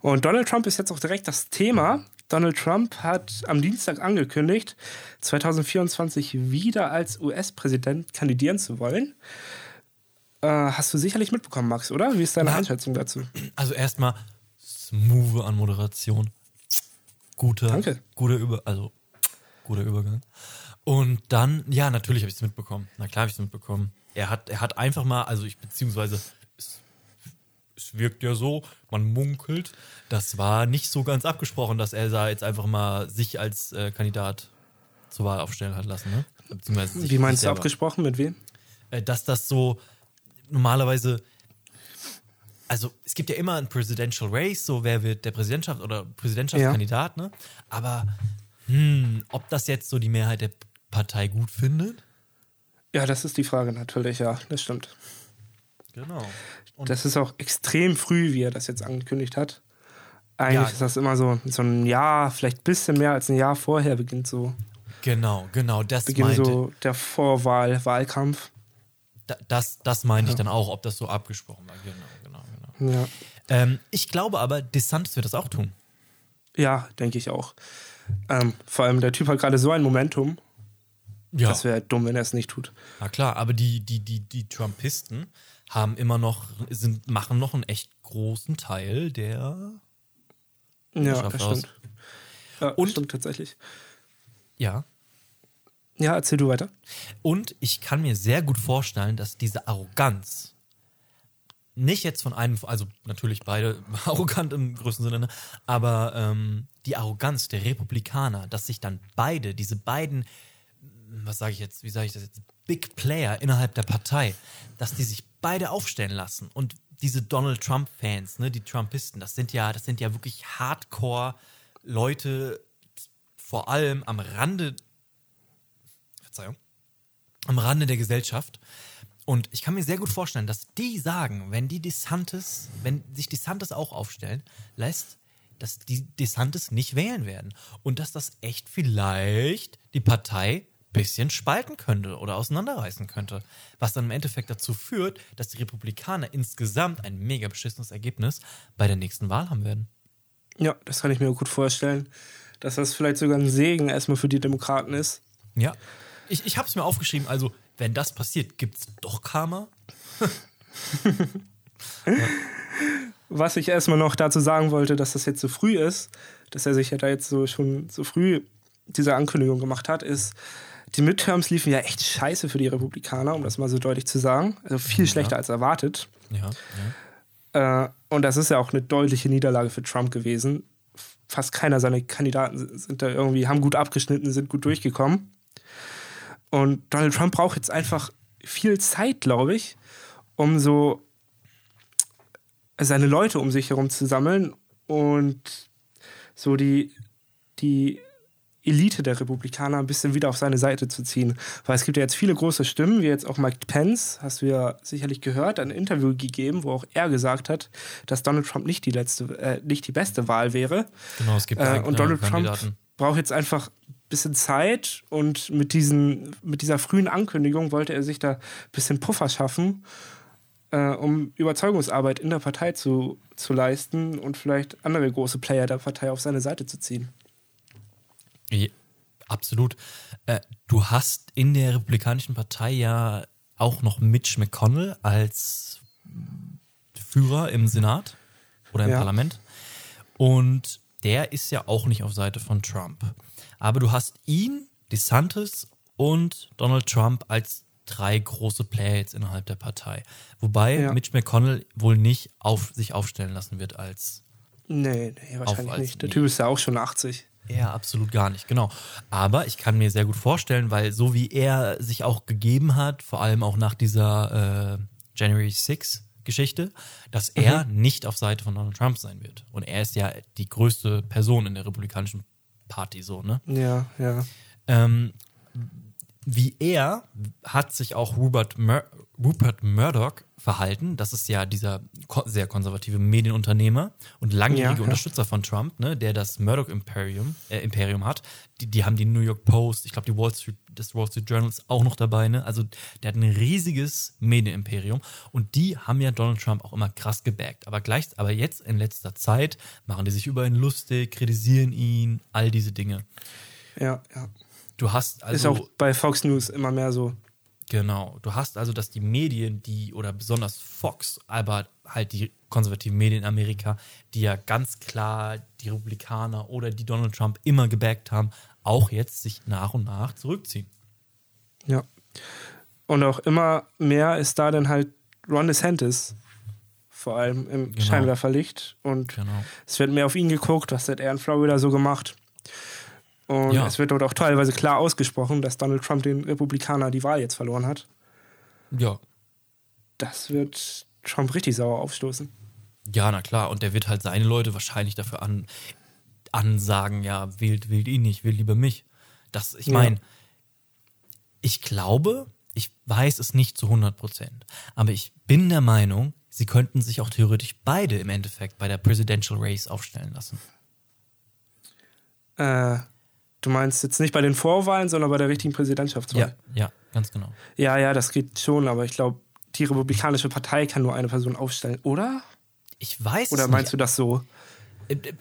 Und Donald Trump ist jetzt auch direkt das Thema. Donald Trump hat am Dienstag angekündigt, 2024 wieder als US-Präsident kandidieren zu wollen. Äh, hast du sicherlich mitbekommen, Max, oder? Wie ist deine Nein. Einschätzung dazu? Also erstmal smooth an Moderation. Guter, Danke. guter Über, also guter Übergang. Und dann, ja, natürlich habe ich es mitbekommen. Na klar habe ich es mitbekommen. Er hat, er hat einfach mal, also ich, beziehungsweise es, es wirkt ja so, man munkelt, das war nicht so ganz abgesprochen, dass er da jetzt einfach mal sich als äh, Kandidat zur Wahl aufstellen hat lassen, ne? Wie meinst du abgesprochen? Mit wem? äh, dass das so normalerweise, also es gibt ja immer ein Presidential Race, so wer wird der Präsidentschaft oder Präsidentschaftskandidat, ne? Aber hm, ob das jetzt so die Mehrheit der Partei gut findet, Ja, das ist die Frage natürlich, ja, das stimmt. Genau. Und Das ist auch extrem früh, wie er das jetzt angekündigt hat. Eigentlich Ja. ist das immer so, so ein Jahr, vielleicht ein bisschen mehr als ein Jahr vorher beginnt so, genau, genau, das beginnt meinte, so der Vorwahl, Wahlkampf. da- das, das meinte ich dann auch, ob das so abgesprochen war. Genau, genau, genau. Ja, Ähm, ich glaube aber, DeSantis wird das auch tun. ja denke ich auch. Ähm, vor allem der Typ hat gerade so ein Momentum, Ja. das wäre dumm, wenn er es nicht tut. Na klar, aber die, die, die, die Trumpisten haben immer noch, sind, machen noch einen echt großen Teil der. Ja, das stimmt. Ja, Und- stimmt tatsächlich. Ja. Ja, erzähl du weiter. Und ich kann mir sehr gut vorstellen, dass diese Arroganz nicht jetzt von einem, also natürlich beide arrogant im größten Sinne, ne? aber ähm, die Arroganz der Republikaner, dass sich dann beide, diese beiden, was sage ich jetzt, wie sage ich das jetzt, Big Player innerhalb der Partei, dass die sich beide aufstellen lassen und diese Donald Trump Fans, ne, die Trumpisten, das sind ja, das sind ja wirklich Hardcore Leute, vor allem am Rande Verzeihung, am Rande der Gesellschaft. Und ich kann mir sehr gut vorstellen, dass die sagen, wenn die DeSantis, wenn sich DeSantis auch aufstellen lässt, dass die DeSantis nicht wählen werden. Und dass das echt vielleicht die Partei bisschen spalten könnte oder auseinanderreißen könnte. Was dann im Endeffekt dazu führt, dass die Republikaner insgesamt ein mega beschissenes Ergebnis bei der nächsten Wahl haben werden. Ja, das kann ich mir gut vorstellen, dass das vielleicht sogar ein Segen erstmal für die Demokraten ist. Ja. Ich, ich habe es mir aufgeschrieben, also wenn das passiert, gibt es doch Karma? Was ich erstmal noch dazu sagen wollte, dass das jetzt so früh ist, dass er sich ja da jetzt so schon so früh diese Ankündigung gemacht hat, ist, die Midterms liefen ja echt scheiße für die Republikaner, um das mal so deutlich zu sagen. Also viel schlechter als erwartet. Ja, ja. Äh, und das ist ja auch eine deutliche Niederlage für Trump gewesen. Fast keiner seiner Kandidaten sind da irgendwie, haben gut abgeschnitten, sind gut durchgekommen. Und Donald Trump braucht jetzt einfach viel Zeit, glaube ich, um so seine Leute um sich herum zu sammeln und so die, die Elite der Republikaner ein bisschen wieder auf seine Seite zu ziehen. Weil es gibt ja jetzt viele große Stimmen, wie jetzt auch Mike Pence, hast du ja sicherlich gehört, ein Interview gegeben, wo auch er gesagt hat, dass Donald Trump nicht die letzte, äh, nicht die beste Wahl wäre. Genau, es gibt Äh, und Donald. Trump braucht jetzt einfach ein bisschen Zeit und mit, diesen, mit dieser frühen Ankündigung wollte er sich da ein bisschen Puffer schaffen, äh, um Überzeugungsarbeit in der Partei zu, zu leisten und vielleicht andere große Player der Partei auf seine Seite zu ziehen. Ja, absolut. Äh, du hast in der Republikanischen Partei ja auch noch Mitch McConnell als Führer im Senat oder im Ja. Parlament. Und der ist ja auch nicht auf Seite von Trump. Aber du hast ihn, DeSantis und Donald Trump als drei große Player jetzt innerhalb der Partei. Wobei Ja. Mitch McConnell wohl nicht auf sich aufstellen lassen wird als Nee, nee, wahrscheinlich nicht. Der. Typ ist ja auch schon 80. Ja, absolut gar nicht, genau. Aber ich kann mir sehr gut vorstellen, weil so wie er sich auch gegeben hat, vor allem auch nach dieser äh, January 6 Geschichte, dass er nicht auf Seite von Donald Trump sein wird. Und er ist ja die größte Person in der Republikanischen Party, so, ne? Ja, ja. Ähm, wie er hat sich auch Rupert, Mur Rupert Murdoch verhalten. Das ist ja dieser ko sehr konservative Medienunternehmer und langjährige Ja, ja. Unterstützer von Trump, ne, der das Murdoch Imperium, äh, Imperium hat. Die, die haben die New York Post, ich glaube die Wall Street, das Wall Street Journal ist auch noch dabei. Ne? Also der hat ein riesiges Medienimperium und die haben ja Donald Trump auch immer krass gebackt. Aber gleich, aber jetzt in letzter Zeit machen die sich über ihn lustig, kritisieren ihn, all diese Dinge. Ja, ja. Du hast also ist auch bei Fox News immer mehr so. Genau. Du hast also, dass die Medien, die, oder besonders Fox, aber halt die konservativen Medien in Amerika, die ja ganz klar die Republikaner oder die Donald Trump immer gebackt haben, auch jetzt sich nach und nach zurückziehen. Ja. Und auch immer mehr ist da dann halt Ron DeSantis. Vor allem im Genau. Scheinwerferlicht. Und Genau. es wird mehr auf ihn geguckt, was hat er in Florida so gemacht. Und Ja. es wird dort auch teilweise klar ausgesprochen, dass Donald Trump den Republikaner die Wahl jetzt verloren hat. Ja. Das wird Trump richtig sauer aufstoßen. Ja, na klar. Und der wird halt seine Leute wahrscheinlich dafür an, ansagen, ja, wählt, wählt ihn nicht, wählt lieber mich. Das, ich Ja. meine, ich glaube, Ich weiß es nicht zu 100 Prozent. Aber ich bin der Meinung, sie könnten sich auch theoretisch beide im Endeffekt bei der Presidential Race aufstellen lassen. Äh, du meinst jetzt nicht bei den Vorwahlen, sondern bei der richtigen Präsidentschaftswahl? Ja, ja, ganz genau. Ja, ja, das geht schon, aber ich glaube, die Republikanische Partei kann nur eine Person aufstellen, oder? Ich weiß Oder meinst nicht. du das so? Äh, äh,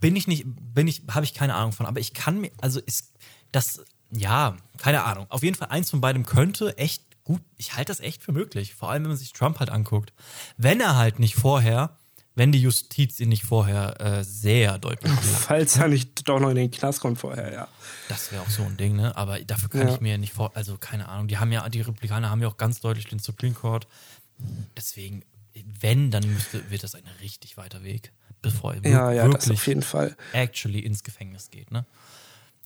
bin ich nicht, bin ich, habe ich keine Ahnung von, aber ich kann mir, also ist das, ja, keine Ahnung. Auf jeden Fall eins von beidem könnte echt gut, ich halte das echt für möglich. Vor allem, wenn man sich Trump halt anguckt. Wenn er halt nicht vorher, wenn die Justiz ihn nicht vorher äh, sehr deutlich macht. Falls er nicht doch noch in den Knast kommt vorher, ja. Das wäre auch so ein Ding, ne? Aber dafür kann Ja. ich mir nicht vor, also keine Ahnung. Die haben ja, die Republikaner haben ja auch ganz deutlich den Supreme Court. Deswegen, wenn, dann müsste, wird das ein richtig weiter Weg, bevor er Ja, ja, das wirklich auf jeden Fall. actually ins Gefängnis geht, ne?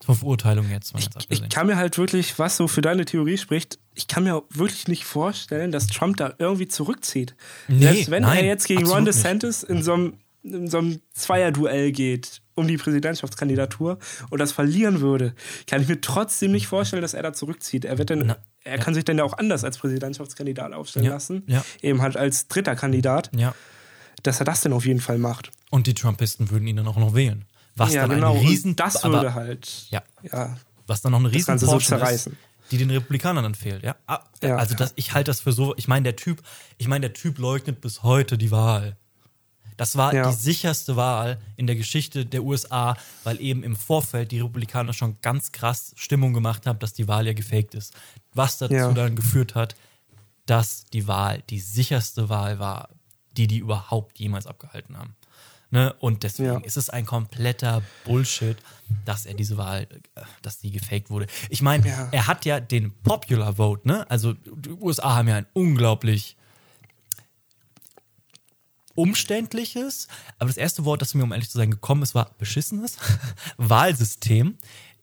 Von Verurteilung jetzt mal ganz Ich kann mir halt wirklich, was so für deine Theorie spricht, ich kann mir wirklich nicht vorstellen, dass Trump da irgendwie zurückzieht. Nee, Selbst wenn nein, er jetzt gegen Ron nicht. DeSantis in so einem, in so einem Zweierduell geht um die Präsidentschaftskandidatur und das verlieren würde, kann ich mir trotzdem nicht vorstellen, dass er da zurückzieht. Er wird dann, Na, er kann sich dann ja auch anders als Präsidentschaftskandidat aufstellen Ja, lassen, ja. eben halt als dritter Kandidat, ja. dass er das dann auf jeden Fall macht. Und die Trumpisten würden ihn dann auch noch wählen. Was ja, dann genau. ein Riesen, das aber, würde halt, Ja. ja, was dann noch eine riesen so ist, die den Republikanern dann fehlt, ja. Ah, Ja. Also das, ich halte das für so, ich meine, der Typ, ich meine, der Typ leugnet bis heute die Wahl. Das war Ja. die sicherste Wahl in der Geschichte der USA, weil eben im Vorfeld die Republikaner schon ganz krass Stimmung gemacht haben, dass die Wahl ja gefaked ist. Was dazu Ja. dann geführt hat, dass die Wahl die sicherste Wahl war, die die überhaupt jemals abgehalten haben. Ne? Und deswegen Ja. ist es ein kompletter Bullshit, dass er diese Wahl, äh, dass die gefaked wurde. Ich meine, Ja. er hat ja den Popular Vote, ne? Also die USA haben ja ein unglaublich umständliches, aber das erste Wort, das mir, um ehrlich zu sein, gekommen ist, war beschissenes Wahlsystem.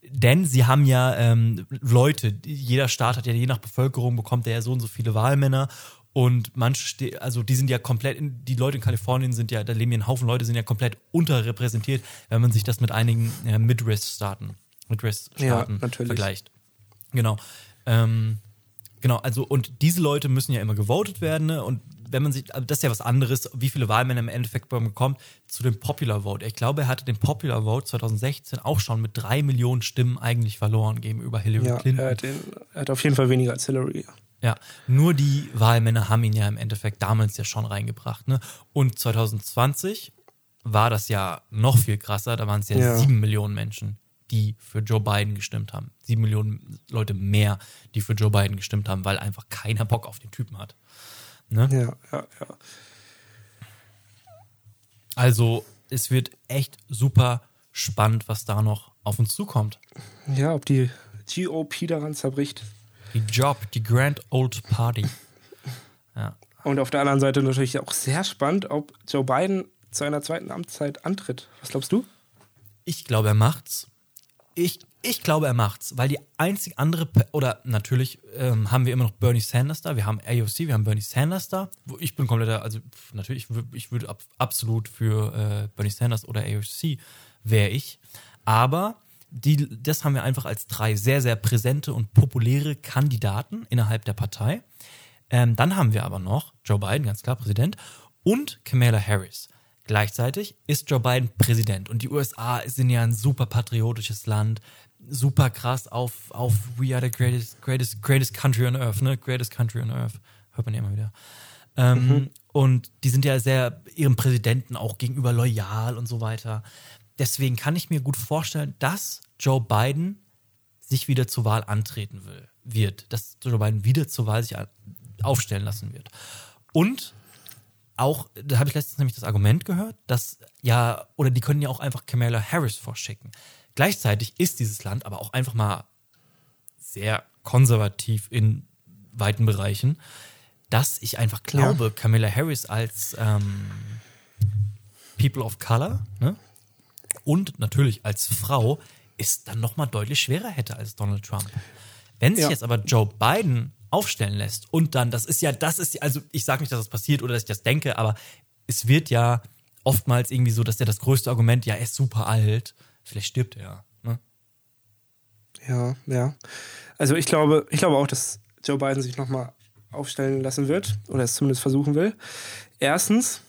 Denn sie haben ja ähm, Leute, jeder Staat hat ja je nach Bevölkerung bekommt er ja so und so viele Wahlmänner und manche, also die sind ja komplett, die Leute in Kalifornien sind ja, da leben ja ein Haufen Leute, sind ja komplett unterrepräsentiert, wenn man sich das mit einigen äh, Midwest-Staaten, Midwest-Staaten Ja, vergleicht. Genau. Ähm, Genau, also und diese Leute müssen ja immer gewotet werden, ne? Und wenn man sich, also das ist ja was anderes, wie viele Wahlmänner im Endeffekt bekommt, zu dem Popular Vote. Ich glaube, er hatte den Popular Vote 2016 auch schon mit drei Millionen Stimmen eigentlich verloren gegenüber Hillary ja, Clinton. er hat, den, er hat auf jeden Fall weniger als Hillary. Ja, nur die Wahlmänner haben ihn ja im Endeffekt damals ja schon reingebracht. Ne? Und 2020 war das ja noch viel krasser, da waren es ja, Ja. sieben Millionen Menschen, die für Joe Biden gestimmt haben. Sieben Millionen Leute mehr, die für Joe Biden gestimmt haben, weil einfach keiner Bock auf den Typen hat. Ne? Ja, ja, ja. Also es wird echt super spannend, was da noch auf uns zukommt. Ja, ob die GOP daran zerbricht. Die Job, die Grand Old Party. Ja. Und auf der anderen Seite natürlich auch sehr spannend, ob Joe Biden zu einer zweiten Amtszeit antritt. Was glaubst du? Ich glaube, er macht's. Ich, ich glaube, er macht's, weil die einzig andere, oder natürlich ähm, haben wir immer noch Bernie Sanders da, wir haben AOC, wir haben Bernie Sanders da. Ich bin kompletter, also natürlich, ich würde ab, absolut für äh, Bernie Sanders oder AOC wäre ich. Aber die, das haben wir einfach als drei sehr, sehr präsente und populäre Kandidaten innerhalb der Partei. Ähm, dann haben wir aber noch Joe Biden, ganz klar Präsident, und Kamala Harris. Gleichzeitig ist Joe Biden Präsident und die USA sind ja ein super patriotisches Land, super krass auf, auf We are the greatest, greatest, greatest country on earth, ne? Greatest country on earth. Hört man ja immer wieder. Ähm, Und die sind ja sehr ihrem Präsidenten auch gegenüber loyal und so weiter. Deswegen kann ich mir gut vorstellen, dass Joe Biden sich wieder zur Wahl antreten will, wird, dass Joe Biden wieder zur Wahl sich aufstellen lassen wird. Und auch, da habe ich letztens nämlich das Argument gehört, dass ja, oder die können ja auch einfach Kamala Harris vorschicken. Gleichzeitig ist dieses Land aber auch einfach mal sehr konservativ in weiten Bereichen, dass ich einfach glaube, Kamala Harris als ähm, People of Color ne? Und natürlich als Frau ist dann nochmal deutlich schwerer hätte als Donald Trump. Wenn sich Ja. jetzt aber Joe Biden aufstellen lässt und dann, das ist ja, das ist, also ich sage nicht, dass das passiert oder dass ich das denke, aber es wird ja oftmals irgendwie so, dass der das größte Argument, ja, er ist super alt, vielleicht stirbt er. Ne? Ja, ja. Also ich glaube, ich glaube auch, dass Joe Biden sich nochmal aufstellen lassen wird oder es zumindest versuchen will. Erstens,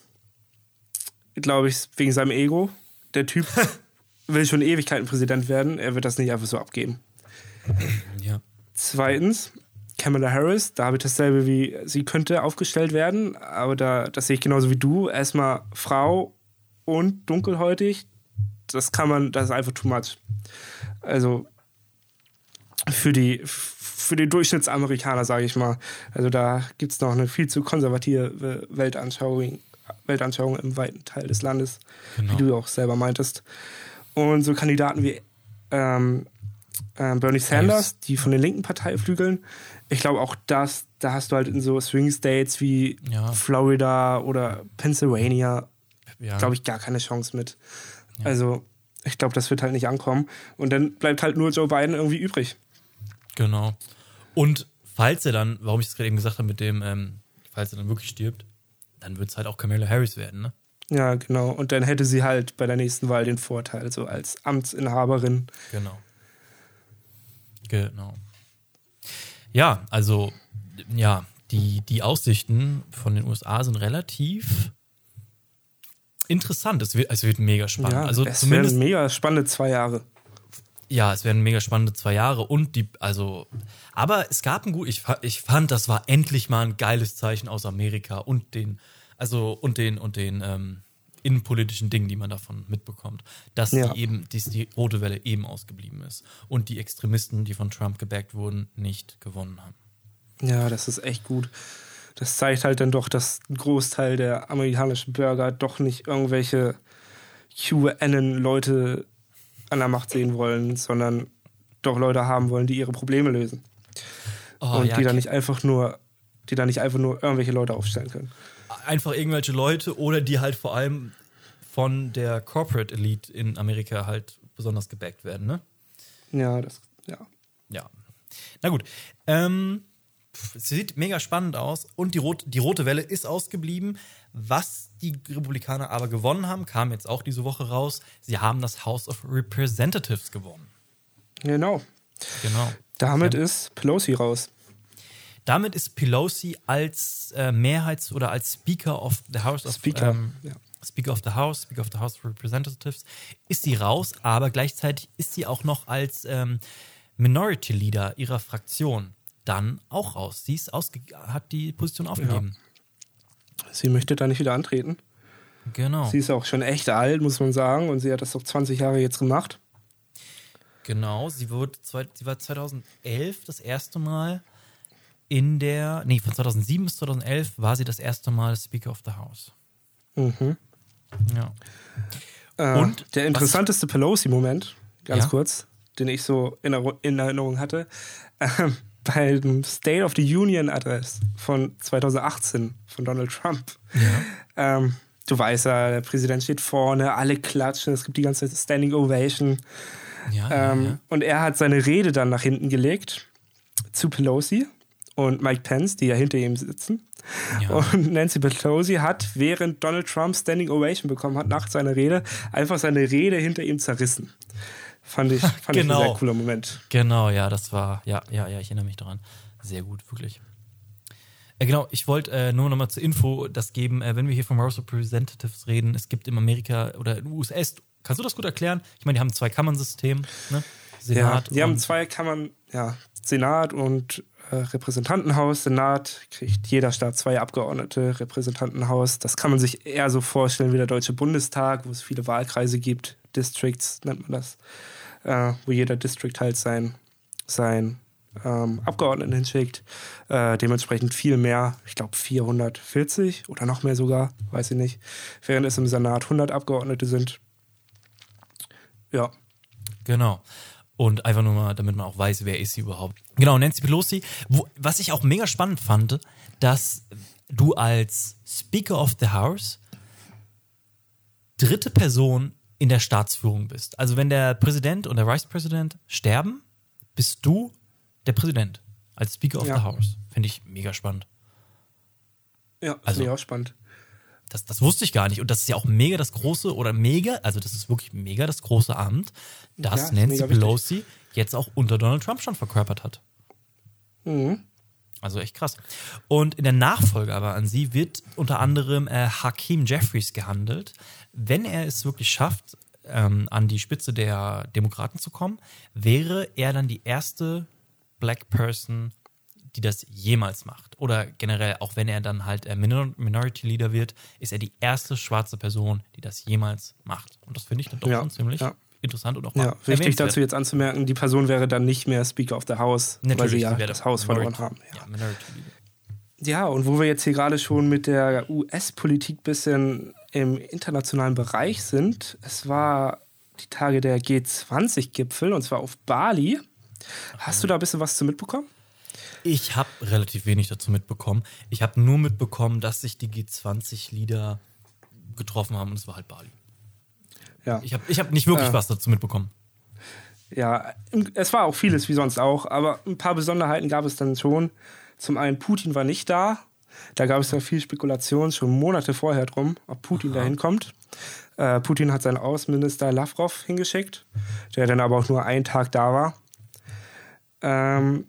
glaube ich, wegen seinem Ego. Der Typ will schon Ewigkeiten Präsident werden. Er wird das nicht einfach so abgeben. Ja. Zweitens, Kamala Harris, da habe ich dasselbe wie sie könnte aufgestellt werden, aber da, das sehe ich genauso wie du. Erstmal Frau und dunkelhäutig, das kann man, das ist einfach too much. Also für die für den Durchschnittsamerikaner, sage ich mal. Also da gibt es noch eine viel zu konservative Weltanschauung, Weltanschauung im weiten Teil des Landes, Genau. wie du auch selber meintest. Und so Kandidaten wie ähm, ähm, Bernie Sanders, die von den linken Parteiflügeln, ich glaube auch das, da hast du halt in so Swing States wie Ja. Florida oder Pennsylvania, ja. glaube ich, gar keine Chance mit. Also ich glaube, das wird halt nicht ankommen. Und dann bleibt halt nur Joe Biden irgendwie übrig. Genau. Und falls er dann, warum ich es gerade eben gesagt habe, mit dem, ähm, falls er dann wirklich stirbt, dann wird es halt auch Kamala Harris werden, ne? Ja, genau. Und dann hätte sie halt bei der nächsten Wahl den Vorteil, so als Amtsinhaberin. Genau. Genau. Ja, also, ja, die, die Aussichten von den USA sind relativ interessant. Es wird, es wird mega spannend. Ja, also es zumindest, werden mega spannende zwei Jahre. Ja, es werden mega spannende zwei Jahre und die, also, aber es gab ein gut, ich, ich fand, das war endlich mal ein geiles Zeichen aus Amerika und den, also, und den, und den, ähm, innenpolitischen Dingen, die man davon mitbekommt, dass Ja. die eben, dass die rote Welle eben ausgeblieben ist und die Extremisten, die von Trump gebackt wurden, nicht gewonnen haben. Ja, das ist echt gut. Das zeigt halt dann doch, dass ein Großteil der amerikanischen Bürger doch nicht irgendwelche QAnon-Leute an der Macht sehen wollen, sondern doch Leute haben wollen, die ihre Probleme lösen. Oh, und ja, die dann nicht einfach nur, die dann nicht einfach nur irgendwelche Leute aufstellen können. einfach irgendwelche Leute oder die halt vor allem von der Corporate Elite in Amerika halt besonders gebackt werden, ne? Ja, das, ja. Ja. Na gut. Ähm, sieht mega spannend aus und die, Rot, die rote Welle ist ausgeblieben. Was die Republikaner aber gewonnen haben, kam jetzt auch diese Woche raus. Sie haben das House of Representatives gewonnen. Genau. Genau. Damit ist Pelosi raus. Damit ist Pelosi als äh, Mehrheits- oder als Speaker of the House of Speaker, ähm, ja. Speaker of the House, Speaker of the House of Representatives, ist sie raus, aber gleichzeitig ist sie auch noch als ähm, Minority Leader ihrer Fraktion dann auch raus. Sie ist ausge hat die Position aufgegeben. Sie möchte da nicht wieder antreten. Genau. Sie ist auch schon echt alt, muss man sagen. Und sie hat das doch 20 Jahre jetzt gemacht. Genau, sie, wurde, zwei- sie war 2011 das erste Mal in der, nee, von 2007 bis 2011 war sie das erste Mal Speaker of the House. Mhm. Ja. Äh, Und der interessanteste Pelosi-Moment, ganz Ja? kurz, den ich so in Erinnerung hatte, ähm, beim State of the Union Address von 2018 von Donald Trump. Ähm, du weißt ja, der Präsident steht vorne, alle klatschen, es gibt die ganze Standing Ovation. Ja, ja, Ähm, ja. Und er hat seine Rede dann nach hinten gelegt zu Pelosi und Mike Pence, die ja hinter ihm sitzen. Ja. Und Nancy Pelosi hat, während Donald Trump Standing Ovation bekommen hat, nach seiner Rede, einfach seine Rede hinter ihm zerrissen. Fand ich, fand ich ein Genau. sehr cooler Moment. Genau, ja, das war, ja, ja, ja, ich erinnere mich daran. Sehr gut, wirklich. Äh, genau, ich wollte äh, nur nochmal zur Info das geben, äh, wenn wir hier vom House of Representatives reden, es gibt in Amerika oder in den USA, kannst du das gut erklären? Ich meine, die haben ein Zwei-Kammern-System, ne? Senat. ja, die haben und- zwei Kammern, ja, Senat und äh, Repräsentantenhaus. Senat kriegt jeder Staat zwei Abgeordnete, Repräsentantenhaus. Das kann man sich eher so vorstellen wie der Deutsche Bundestag, wo es viele Wahlkreise gibt. Districts nennt man das, äh, wo jeder District halt sein, sein ähm, Abgeordneten hinschickt. Äh, dementsprechend viel mehr, ich glaube 440 oder noch mehr sogar, weiß ich nicht. Während es im Senat 100 Abgeordnete sind. Ja, Genau. Und einfach nur mal, damit man auch weiß, wer ist sie überhaupt. Genau, Nancy Pelosi. Wo, was ich auch mega spannend fand, dass du als Speaker of the House dritte Person in der Staatsführung bist. Also wenn der Präsident und der Vice President sterben, bist du der Präsident als Speaker of Ja. the House. Finde ich mega spannend. ja, Also- finde ich auch spannend. Das, das wusste ich gar nicht. Und das ist ja auch mega das große oder mega, also das ist wirklich mega das große Amt, Ja, dass ist Nancy mega wichtig. Pelosi jetzt auch unter Donald Trump schon verkörpert hat. Also echt krass. Und in der Nachfolge aber an sie wird unter anderem äh, Hakeem Jeffries gehandelt. Wenn er es wirklich schafft, ähm, an die Spitze der Demokraten zu kommen, wäre er dann die erste Black Person, die das jemals macht. Oder generell, auch wenn er dann halt äh, Minor Minority Leader wird, ist er die erste schwarze Person, die das jemals macht. Und das finde ich dann doch Ja, schon ziemlich ja. interessant und auch mal Ja, wichtig dazu jetzt anzumerken, die Person wäre dann nicht mehr Speaker of the House, weil sie Natürlich, ja das Haus verloren haben. Ja, Minority Leader. Ja, und wo wir jetzt hier gerade schon mit der US-Politik bisschen im internationalen Bereich sind, es war die Tage der G20-Gipfel und zwar auf Bali. Hast du da ein bisschen was zu mitbekommen? Ich habe relativ wenig dazu mitbekommen. Ich habe nur mitbekommen, dass sich die G20-Leader getroffen haben und es war halt Bali. Ja. Ich habe ich hab nicht wirklich Äh. was dazu mitbekommen. Ja, es war auch vieles wie sonst auch, aber ein paar Besonderheiten gab es dann schon. Zum einen, Putin war nicht da. Da gab es ja viel Spekulation schon Monate vorher drum, ob Putin da hinkommt. Äh, Putin hat seinen Außenminister Lavrov hingeschickt, der dann aber auch nur einen Tag da war. Ähm,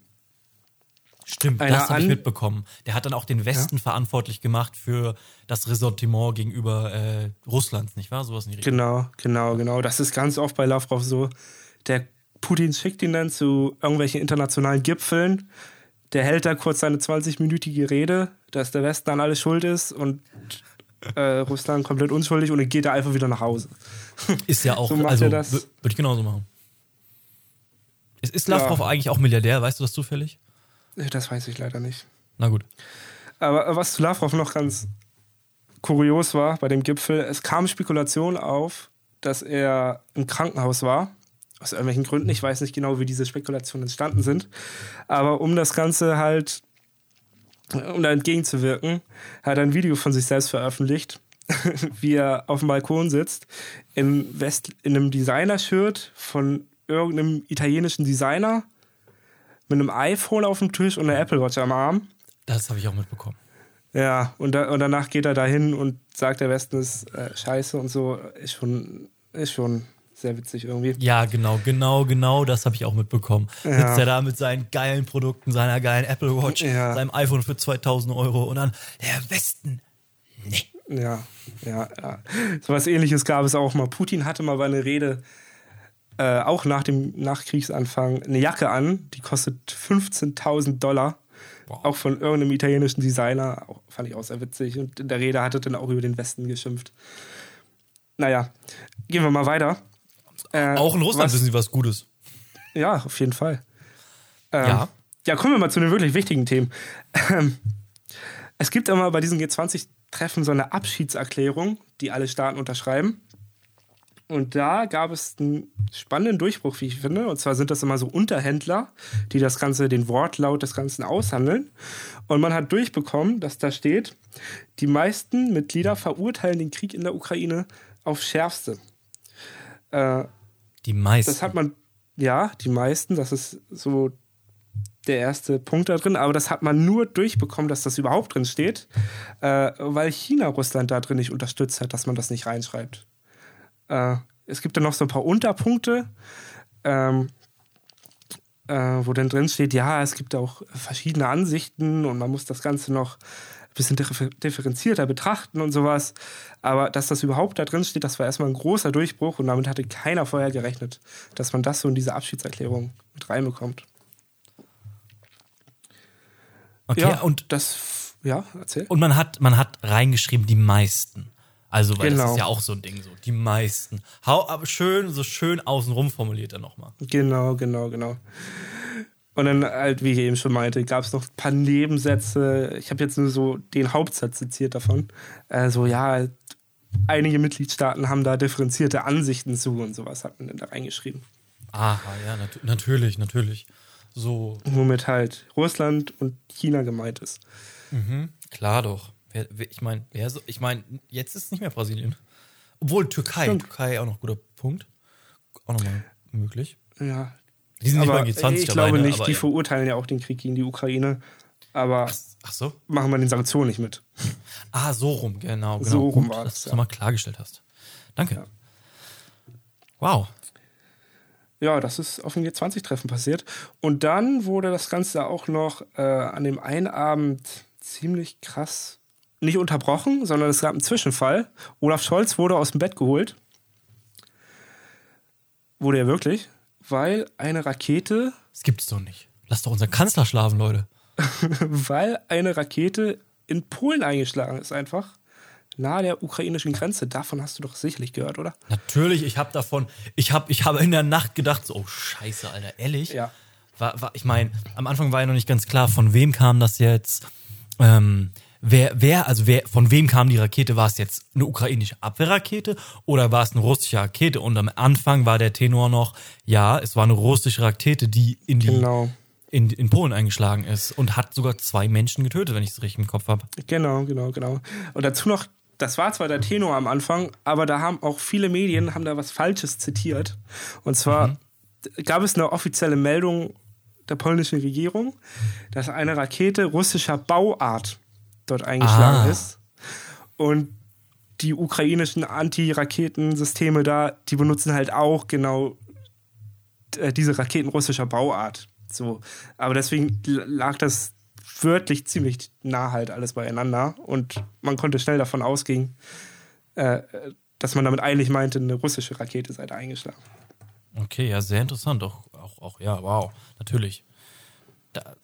Stimmt, das habe ich mitbekommen. Der hat dann auch den Westen verantwortlich gemacht für das Ressentiment gegenüber äh, Russlands, nicht wahr? Sowas in die Richtung. Genau, genau, genau. Das ist ganz oft bei Lavrov so. Der Putin schickt ihn dann zu irgendwelchen internationalen Gipfeln. Der hält da kurz seine 20-minütige Rede, dass der Westen an alles schuld ist und äh, Russland komplett unschuldig und dann geht er einfach wieder nach Hause. Ist ja auch, So also das. würde ich genauso machen. Ist, ist Lavrov Ja. eigentlich auch Milliardär? Weißt du das zufällig? Das weiß ich leider nicht. Na gut. Aber was zu Lavrov noch ganz kurios war bei dem Gipfel, es kam Spekulation auf, dass er im Krankenhaus war. Aus irgendwelchen Gründen. Ich weiß nicht genau, wie diese Spekulationen entstanden sind. Aber um das Ganze halt, um da entgegenzuwirken, hat er ein Video von sich selbst veröffentlicht, wie er auf dem Balkon sitzt, in, West, in einem Designer-Shirt von irgendeinem italienischen Designer, mit einem iPhone auf dem Tisch und einer Apple Watch am Arm. Das habe ich auch mitbekommen. Ja, und, da, und danach geht er dahin und sagt, der Westen ist äh, scheiße und so. Ist schon, ist schon sehr witzig irgendwie. Ja, genau, genau, genau, das habe ich auch mitbekommen. Ja. Sitzt er da mit seinen geilen Produkten, seiner geilen Apple Watch, Ja. seinem iPhone für 2000 Euro und dann der Westen. Nee. Ja, ja, ja. So was ähnliches gab es auch mal. Putin hatte mal bei einer Rede, äh, auch nach dem Nachkriegsanfang, eine Jacke an, die kostet 15.000 Dollar. Wow. Auch von irgendeinem italienischen Designer. Auch, fand ich auch sehr witzig. Und in der Rede hat er dann auch über den Westen geschimpft. Naja, gehen wir mal weiter. Äh, Auch in Russland was- wissen sie was Gutes. Ja, auf jeden Fall. Ähm, Ja. Ja, kommen wir mal zu den wirklich wichtigen Themen. Ähm, es gibt immer bei diesen G20-Treffen so eine Abschiedserklärung, die alle Staaten unterschreiben. Und da gab es einen spannenden Durchbruch, wie ich finde. Und zwar sind das immer so Unterhändler, die das Ganze, den Wortlaut des Ganzen aushandeln. Und man hat durchbekommen, dass da steht, die meisten Mitglieder verurteilen den Krieg in der Ukraine aufs Schärfste. Äh, Die meisten. das hat man, ja, die meisten, das ist so der erste Punkt da drin, aber das hat man nur durchbekommen, dass das überhaupt drin steht, äh, weil China Russland da drin nicht unterstützt hat, dass man das nicht reinschreibt. Äh, es gibt dann noch so ein paar Unterpunkte, ähm, äh, wo dann drin steht, ja, es gibt auch verschiedene Ansichten und man muss das Ganze noch bisschen differ- differenzierter betrachten und sowas. Aber dass das überhaupt da drin steht, das war erstmal ein großer Durchbruch und damit hatte keiner vorher gerechnet, dass man das so in diese Abschiedserklärung mit reinbekommt. okay, ja, und, das, ja, erzähl. und man hat, man hat reingeschrieben, die meisten. Also, weil das Genau. ist ja auch so ein Ding, so, die meisten. Hau, aber schön, so schön außenrum formuliert er nochmal. Genau, genau, genau. Und dann halt, wie ich eben schon meinte, gab es noch ein paar Nebensätze. Ich habe jetzt nur so den Hauptsatz zitiert davon. Äh, so, ja, einige Mitgliedstaaten haben da differenzierte Ansichten zu und sowas hat man dann da reingeschrieben. Aha, ja, nat natürlich, natürlich. So, Womit halt Russland und China gemeint ist. klar doch. Ich meine, ich meine, jetzt ist es nicht mehr Brasilien. Obwohl Türkei, Stimmt. Türkei auch noch guter Punkt. Auch nochmal möglich. Ja. Die sind nicht Aber mal G20 ich glaube ne? nicht, aber die ja. verurteilen ja auch den Krieg gegen die Ukraine. Aber Ach so? machen wir den Sanktionen nicht mit. Ah, so rum, genau. genau. So rum Gut, war dass das, du es ja. nochmal klargestellt hast. Danke. Wow. ja, das ist auf dem G20-Treffen passiert. Und dann wurde das Ganze auch noch äh, an dem einen Abend ziemlich krass nicht unterbrochen, sondern es gab einen Zwischenfall. Olaf Scholz wurde aus dem Bett geholt. Wurde er wirklich, weil eine Rakete, Das gibt's doch nicht. Lass doch unseren Kanzler schlafen, Leute. weil eine Rakete in Polen eingeschlagen ist einfach. Nahe der ukrainischen Grenze. Davon hast du doch sicherlich gehört, oder? Natürlich, ich habe davon, ich habe ich hab in der Nacht gedacht, so, oh Scheiße, Alter, ehrlich? Ja. War, war, ich meine, am Anfang war ja noch nicht ganz klar, von wem kam das jetzt. Ähm, wer, wer, also wer, von wem kam die Rakete? War es jetzt eine ukrainische Abwehrrakete oder war es eine russische Rakete? Und am Anfang war der Tenor noch, ja, es war eine russische Rakete, die in die Genau. in, in Polen eingeschlagen ist und hat sogar zwei Menschen getötet, wenn ich es richtig im Kopf habe. Genau, genau, genau. Und dazu noch, das war zwar der Tenor am Anfang, aber da haben auch viele Medien haben da was Falsches zitiert. Und zwar gab es eine offizielle Meldung der polnischen Regierung, dass eine Rakete russischer Bauart dort eingeschlagen Ah. ist. Und die ukrainischen Anti-Raketensysteme da, die benutzen halt auch genau äh, diese Raketen russischer Bauart. So. Aber deswegen lag das wörtlich ziemlich nah halt alles beieinander und man konnte schnell davon ausgehen, äh, dass man damit eigentlich meinte, eine russische Rakete sei da eingeschlagen. Okay, ja, sehr interessant. Auch, auch, auch ja, wow, natürlich. Da,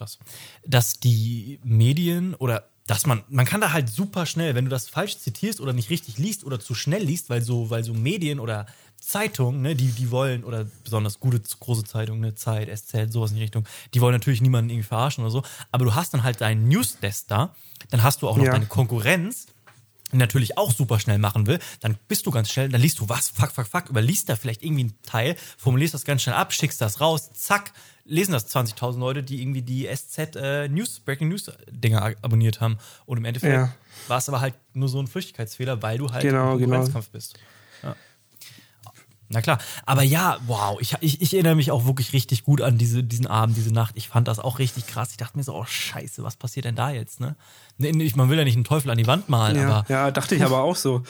krass. Dass die Medien oder dass man, man kann da halt super schnell, wenn du das falsch zitierst oder nicht richtig liest oder zu schnell liest, weil so, weil so Medien oder Zeitungen, ne, die, die wollen, oder besonders gute, große Zeitungen, ne, Zeit, SZ, sowas in die Richtung, die wollen natürlich niemanden irgendwie verarschen oder so, aber du hast dann halt deinen Newsdesk da, dann hast du auch noch Ja. deine Konkurrenz, die natürlich auch super schnell machen will, dann bist du ganz schnell, dann liest du was, fuck, fuck, fuck, überliest da vielleicht irgendwie einen Teil, formulierst das ganz schnell ab, schickst das raus, zack, lesen das 20.000 Leute, die irgendwie die SZ äh, News, Breaking News Dinger abonniert haben. Und im Endeffekt Ja. war es aber halt nur so ein Flüchtigkeitsfehler, weil du halt Genau, im genau. Konkurrenzkampf bist. Ja. Na klar, aber ja, wow, ich, ich, ich erinnere mich auch wirklich richtig gut an diese, diesen Abend, diese Nacht. Ich fand das auch richtig krass. Ich dachte mir so, oh Scheiße, was passiert denn da jetzt, ne? Nee, Man will ja nicht einen Teufel an die Wand malen, Ja, aber ja, dachte ich aber auch so.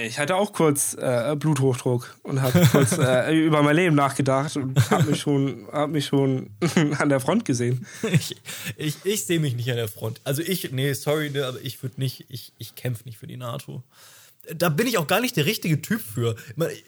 Ich hatte auch kurz äh, Bluthochdruck und habe kurz äh, über mein Leben nachgedacht und habe mich schon, hab mich schon an der Front gesehen. ich, ich, ich sehe mich nicht an der Front. Also ich, nee, sorry, ne, aber ich würde nicht, ich, ich kämpfe nicht für die NATO. Da bin ich auch gar nicht der richtige Typ für.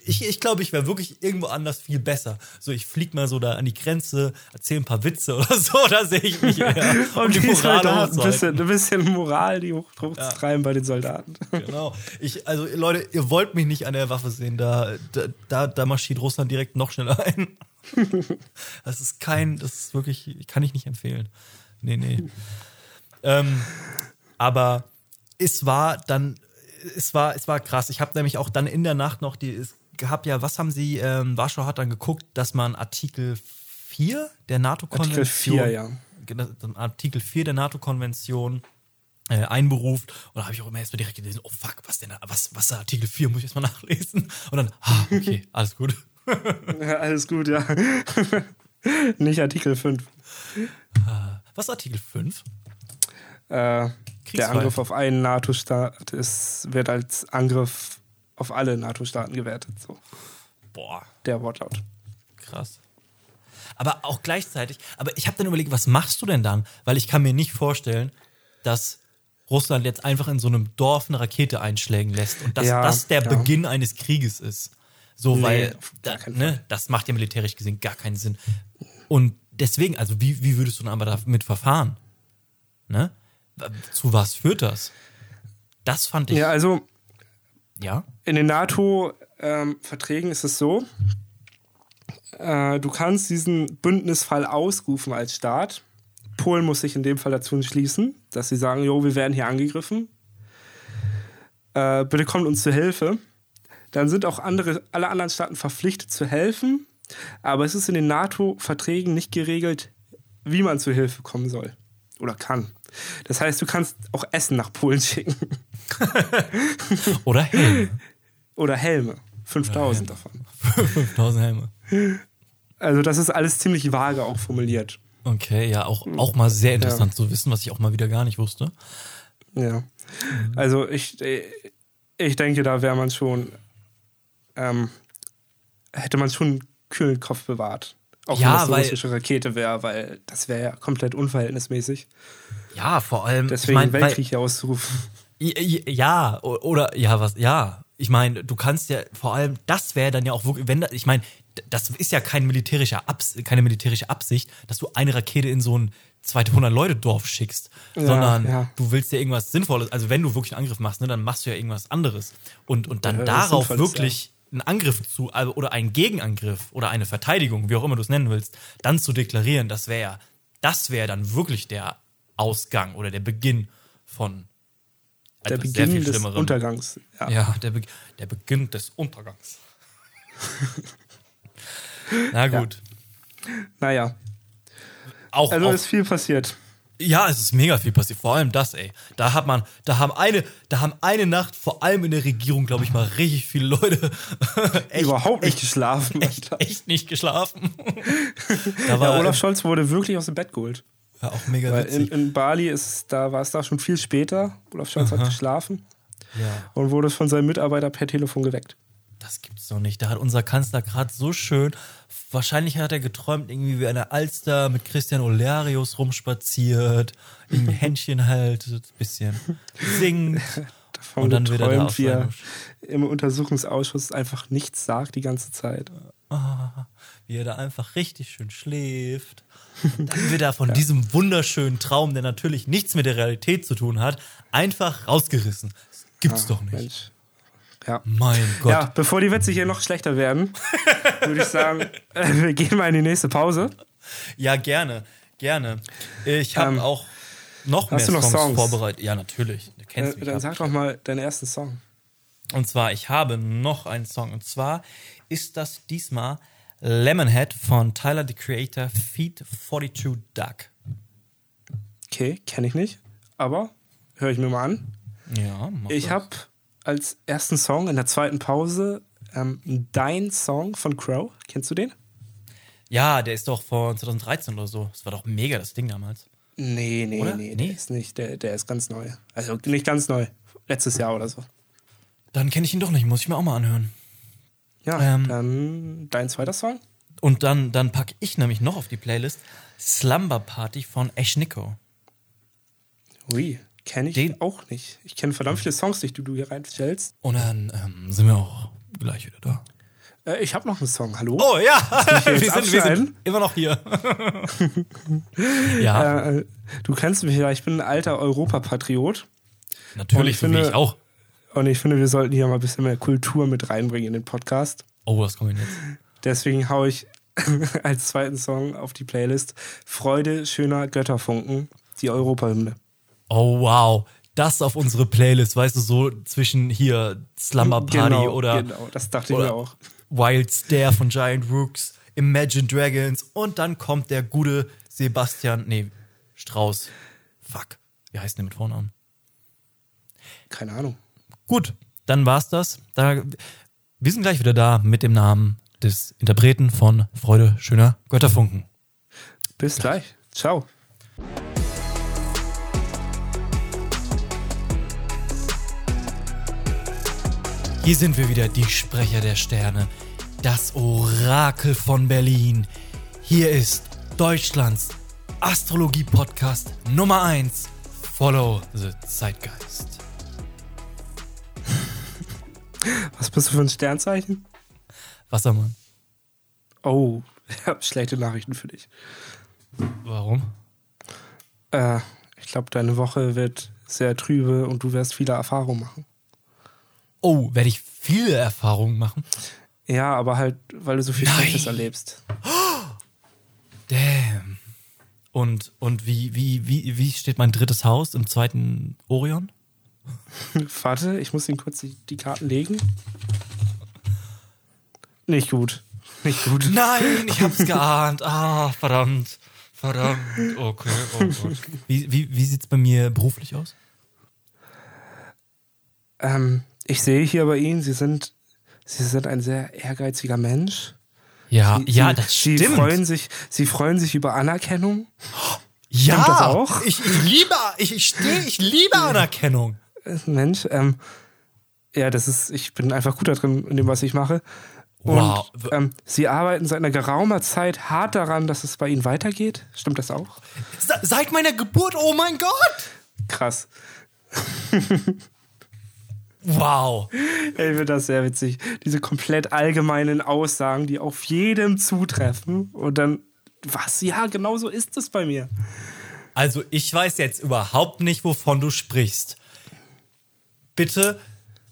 Ich, ich glaube, ich wäre wirklich irgendwo anders viel besser. So, ich flieg mal so da an die Grenze, erzähle ein paar Witze oder so, da sehe ich mich eher. Und die, Moral Soldaten, ein bisschen, ein bisschen Moral, die hoch, hochzutreiben bei den Soldaten. Genau. Ich, also Leute, ihr wollt mich nicht an der Waffe sehen, da, da, da, da marschiert Russland direkt noch schneller ein. Das ist kein, das ist wirklich, kann ich nicht empfehlen. Nee, nee. ähm, aber es war dann, es war, es war krass. Ich habe nämlich auch dann in der Nacht noch die, es gab ja, was haben sie, ähm, Warschau hat dann geguckt, dass man Artikel 4 der NATO-Konvention. Artikel 4, ja. Artikel 4 der NATO-Konvention äh, einberuft. Und da habe ich auch immer erstmal direkt gelesen, oh fuck, was denn, da- was, was ist Artikel 4, muss ich erstmal nachlesen. Und dann, ah, okay, alles gut. Ja, alles gut, ja. Nicht Artikel 5. Was ist Artikel 5? Äh, der. Angriff auf einen NATO-Staat wird als Angriff auf alle NATO-Staaten gewertet. So, Boah, der Wortlaut. krass. Aber auch gleichzeitig, aber ich habe dann überlegt, was machst du denn dann? Weil ich kann mir nicht vorstellen, dass Russland jetzt einfach in so einem Dorf eine Rakete einschlägen lässt und dass Ja, das der ja. Beginn eines Krieges ist. So, Nee, weil da, ne, das macht ja militärisch gesehen gar keinen Sinn. Und deswegen, also wie, wie würdest du dann aber damit verfahren? Ne? Zu was führt das? Das fand ich. Ja, also ja? in den NATO-Verträgen ist es so, äh, du kannst diesen Bündnisfall ausrufen als Staat. Polen muss sich in dem Fall dazu entschließen, dass sie sagen, jo, wir werden hier angegriffen. Äh, bitte kommt uns zu Hilfe. Dann sind auch andere, alle anderen Staaten verpflichtet zu helfen. Aber es ist in den NATO-Verträgen nicht geregelt, wie man zu Hilfe kommen soll oder kann. Das heißt, du kannst auch Essen nach Polen schicken Oder Helme. oder Helme. 5000 davon. 5000 Helme. Also das ist alles ziemlich vage auch formuliert. Okay, ja, auch, auch mal sehr interessant zu wissen, was ich auch mal wieder gar nicht wusste. Ja. Also ich, ich denke, da wäre man schon ähm, hätte man schon einen kühlen Kopf bewahrt. Auch Ja, wenn das eine russische Rakete wäre, weil das wäre ja komplett unverhältnismäßig. Ja, vor allem. Deswegen ich mein, weil- Weltkrieg hier auszurufen. Ja, oder ja, was, ja. Ich meine, du kannst ja vor allem, das wäre dann ja auch wirklich, wenn, ich meine, das ist ja kein militärischer Abs keine militärische Absicht, dass du eine Rakete in so ein 200-Leute-Dorf schickst, Ja, sondern ja. du willst ja irgendwas Sinnvolles, also wenn du wirklich einen Angriff machst, ne, dann machst du ja irgendwas anderes. Und, und dann Ja, darauf wirklich einen Angriff zu, also, oder einen Gegenangriff oder eine Verteidigung, wie auch immer du es nennen willst, dann zu deklarieren, das wäre, das wäre dann wirklich der Ausgang oder der Beginn von Der Beginn des Schlimmerem. Untergangs. Ja. Ja, der, Be der Beginn des Untergangs. Na gut. Naja, Auch, also auch, ist viel passiert. ja, es ist mega viel passiert. Vor allem das, ey. Da hat man, da haben eine, da haben eine Nacht, vor allem in der Regierung, glaube ich mal, richtig viele Leute echt, Überhaupt nicht geschlafen. echt, echt nicht geschlafen. da Ja, war Olaf Scholz wurde wirklich aus dem Bett geholt. Ja, auch mega Weil in, witzig. in Bali ist, da war es da schon viel später. Olaf Scholz hat geschlafen ja. und wurde von seinem Mitarbeiter per Telefon geweckt. Das gibt's doch nicht. Da hat unser Kanzler gerade so schön. Wahrscheinlich hat er geträumt, irgendwie wie eine Alster mit Christian Olarius rumspaziert, irgendwie Händchen haltet, bisschen singt Davon und dann wieder da geträumt, wie er im Untersuchungsausschuss einfach nichts sagt die ganze Zeit. Ah, wie er da einfach richtig schön schläft. Und dann wird er von diesem wunderschönen Traum, der natürlich nichts mit der Realität zu tun hat, einfach rausgerissen. Das gibt's doch nicht. Mensch. Ja. Mein Gott. ja, bevor die Witze hier noch schlechter werden, würde ich sagen, äh, wir gehen mal in die nächste Pause. Ja, gerne, gerne. Ich habe Ähm, auch noch mehr noch Songs, Songs? vorbereitet. Ja, natürlich. Du Äh, kennst mich. dann ja. sag doch mal deinen ersten Song. Und zwar, ich habe noch einen Song. Und zwar ist das diesmal Lemonhead von Tyler the Creator Feed 42 Duck. Okay, kenne ich nicht, aber höre ich mir mal an. Ja, mach Ich habe als ersten Song in der zweiten Pause ähm, Dein Song von Crow. Kennst du den? Ja, der ist doch von 2013 oder so. Das war doch mega das Ding damals. Nee, nee, Oder? nee, Nee? der ist nicht, der, der ist ganz neu. Also nicht ganz neu, letztes Jahr oder so. Dann kenne ich ihn doch nicht, muss ich mir auch mal anhören. Ja, Ähm. dann dein zweiter Song? Und dann, dann packe ich nämlich noch auf die Playlist Slumber Party von Ash Nico. Ui, kenne ich Den- auch nicht. Ich kenne verdammt viele Songs, die du hier reinstellst. Und dann ähm, sind wir auch gleich wieder da. Äh, ich habe noch einen Song, hallo? Oh ja, wir sind, wir sind immer noch hier. ja, Äh, du kennst mich ja, ich bin ein alter Europapatriot. natürlich, ich so wie finde- ich auch. Und ich finde, wir sollten hier mal ein bisschen mehr Kultur mit reinbringen in den Podcast. Oh, was kommt denn jetzt? Deswegen haue ich als zweiten Song auf die Playlist Freude schöner Götterfunken, die Europahymne. Oh wow, das auf unsere Playlist, weißt du, so zwischen hier Slumber Party genau, oder, Genau, das dachte ich mir auch. Wild Stare von Giant Rooks, Imagine Dragons und dann kommt der gute Sebastian, nee, Strauß. Fuck, wie heißt der mit Vornamen? Keine Ahnung. Gut, dann war's das. Da, wir sind gleich wieder da mit dem Namen des Interpreten von Freude schöner Götterfunken. Bis gleich. Ciao. Hier sind wir wieder, die Sprecher der Sterne, das Orakel von Berlin. Hier ist Deutschlands Astrologie-Podcast Nummer 1. Follow the Zeitgeist. Was bist du für ein Sternzeichen? Wassermann. Oh, ich habe schlechte Nachrichten für dich. Warum? Äh, ich glaube, deine Woche wird sehr trübe und du wirst viele Erfahrungen machen. Oh, werde ich viele Erfahrungen machen? Ja, aber halt, weil du so viel. Schlechtes erlebst. Damn. Und, und wie, wie, wie, wie steht mein drittes Haus im zweiten Orion? Warte, ich muss ihn kurz die, die Karten legen. Nicht gut. Nicht gut. Nein, ich hab's geahnt. Ah, verdammt. Verdammt. Okay, oh Gott. Wie, wie, wie sieht's bei mir beruflich aus? Ähm, ich sehe hier bei Ihnen, Sie sind, Sie sind ein sehr ehrgeiziger Mensch. Ja, Sie, ja, Sie, das Sie stimmt. freuen sich, Sie freuen sich über Anerkennung. ja, Stimmt das auch? Ich, ich liebe, ich, ich stehe, ich liebe Anerkennung. Mensch, ähm, ja, das ist, ich bin einfach gut da drin in dem, was ich mache. Wow. Und ähm, sie arbeiten seit einer geraumer Zeit hart daran, dass es bei ihnen weitergeht. Stimmt das auch? Se- Seit meiner Geburt, oh mein Gott! Krass. Wow. Ich finde das sehr witzig. Diese komplett allgemeinen Aussagen, die auf jedem zutreffen. Und dann, was? Ja, genau so ist es bei mir. Also, ich weiß jetzt überhaupt nicht, wovon du sprichst. Bitte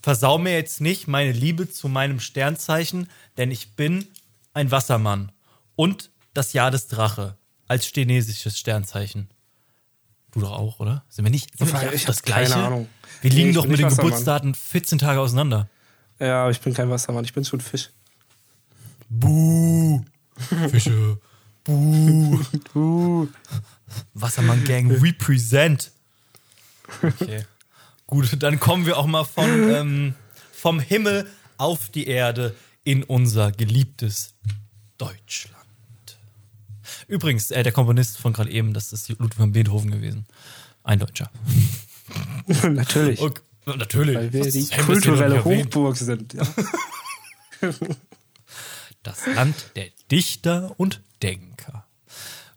versau mir jetzt nicht meine Liebe zu meinem Sternzeichen, denn ich bin ein Wassermann. Und das Jahr des Drache als chinesisches Sternzeichen. Du doch auch, oder? Sind wir nicht, sind wir nicht Ich das hab keine gleiche? Ahnung. Wir Nee, liegen ich doch mit den Wassermann. Geburtsdaten 14 Tage auseinander. Ja, aber ich bin kein Wassermann, ich bin schon Fisch. Buh. Fische. Buh. Uh, Wassermann Gang represent. Okay. Gut, dann kommen wir auch mal von, ähm, vom Himmel auf die Erde in unser geliebtes Deutschland. Übrigens, äh, der Komponist von gerade eben, das ist Ludwig van Beethoven gewesen. Ein Deutscher. natürlich. Okay, natürlich. Weil wir Was die kulturelle? Hochburg sind. Ja. Das Land der Dichter und Denker.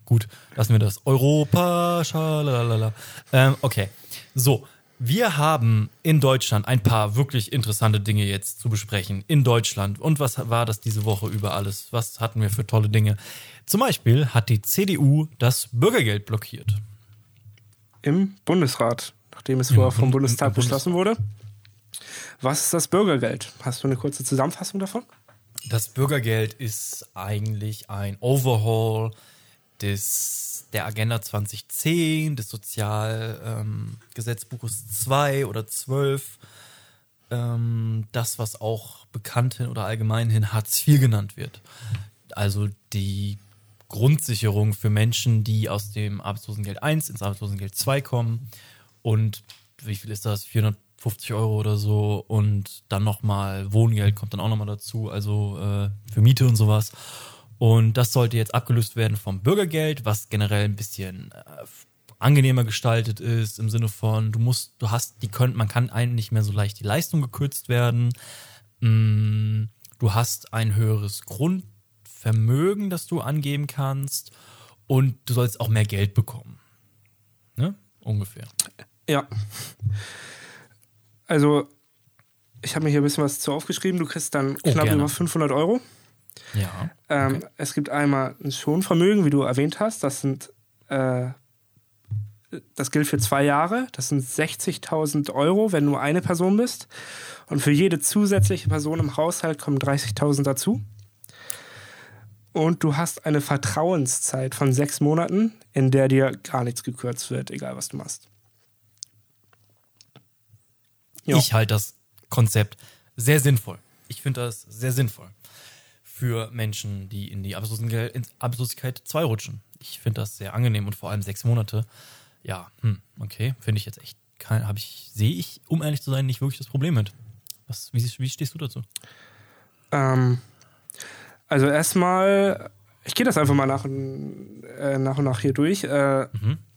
Gut, lassen wir das. Europa, schalalala. Ähm, okay, so. Wir haben in Deutschland ein paar wirklich interessante Dinge jetzt zu besprechen. In Deutschland. Und was war das diese Woche über alles? Was hatten wir für tolle Dinge? Zum Beispiel hat die CDU das Bürgergeld blockiert. Im Bundesrat, nachdem es vorher vom Bund- Bundestag Bundes- beschlossen wurde. Was ist das Bürgergeld? Hast du eine kurze Zusammenfassung davon? Das Bürgergeld ist eigentlich ein Overhaul des, der Agenda 2010, des Sozialgesetzbuches 2 oder 12. Ähm, das, was auch bekannthin oder allgemeinhin Hartz IV genannt wird. Also die Grundsicherung für Menschen, die aus dem Arbeitslosengeld 1 ins Arbeitslosengeld 2 kommen. Und wie viel ist das? 450 Euro oder so. Und dann nochmal Wohngeld kommt dann auch nochmal dazu, also äh, für Miete und sowas. Und das sollte jetzt abgelöst werden vom Bürgergeld, was generell ein bisschen äh, angenehmer gestaltet ist, im Sinne von, du musst, du hast, die können, man kann einem nicht mehr so leicht die Leistung gekürzt werden. Mm, Du hast ein höheres Grundvermögen, das du angeben kannst und du sollst auch mehr Geld bekommen. Ne? Ungefähr. Ja. Also, ich habe mir hier ein bisschen was zu aufgeschrieben. Du kriegst dann Oh, knapp gerne. über 500 Euro. Ja. Ähm, Es gibt einmal ein Schonvermögen, wie du erwähnt hast. Das sind, äh, das gilt für zwei Jahre. Das sind 60.000 Euro, wenn du eine Person bist. Und für jede zusätzliche Person im Haushalt kommen 30.000 dazu. Und du hast eine Vertrauenszeit von sechs Monaten, in der dir gar nichts gekürzt wird, egal was du machst. Ja. Ich halte das Konzept sehr sinnvoll. Ich finde das sehr sinnvoll für Menschen, die in die Arbeitslosigkeit 2 rutschen. Ich finde das sehr angenehm und vor allem sechs Monate. Ja, hm, okay, finde ich jetzt echt, kein- habe ich, sehe ich, um ehrlich zu sein, nicht wirklich das Problem mit. Was, wie, wie stehst du dazu? Ähm, also erstmal, ich gehe das einfach mal nach, und- äh, nach und nach hier durch. Äh,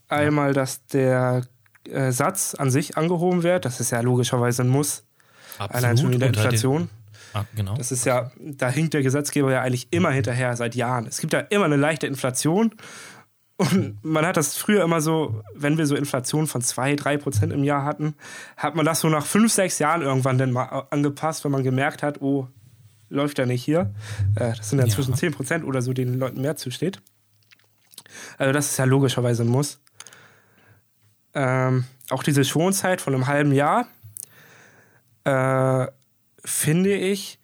Einmal, dass der äh, Satz an sich angehoben wird. Das ist ja logischerweise ein Muss. Allein schon wegen der unter den- Inflation. Ah, genau. Das ist ja, da hinkt der Gesetzgeber ja eigentlich immer hinterher seit Jahren. Es gibt ja immer eine leichte Inflation. Und man hat das früher immer so, wenn wir so Inflation von 2, 3 Prozent im Jahr hatten, hat man das so nach 5, 6 Jahren irgendwann dann mal angepasst, wenn man gemerkt hat, oh, läuft ja nicht hier. Äh, Das sind ja Ja. zwischen 10 Prozent oder so, denen den Leuten mehr zusteht. Also das ist ja logischerweise ein Muss. Ähm, auch diese Schonzeit von einem halben Jahr äh, finde ich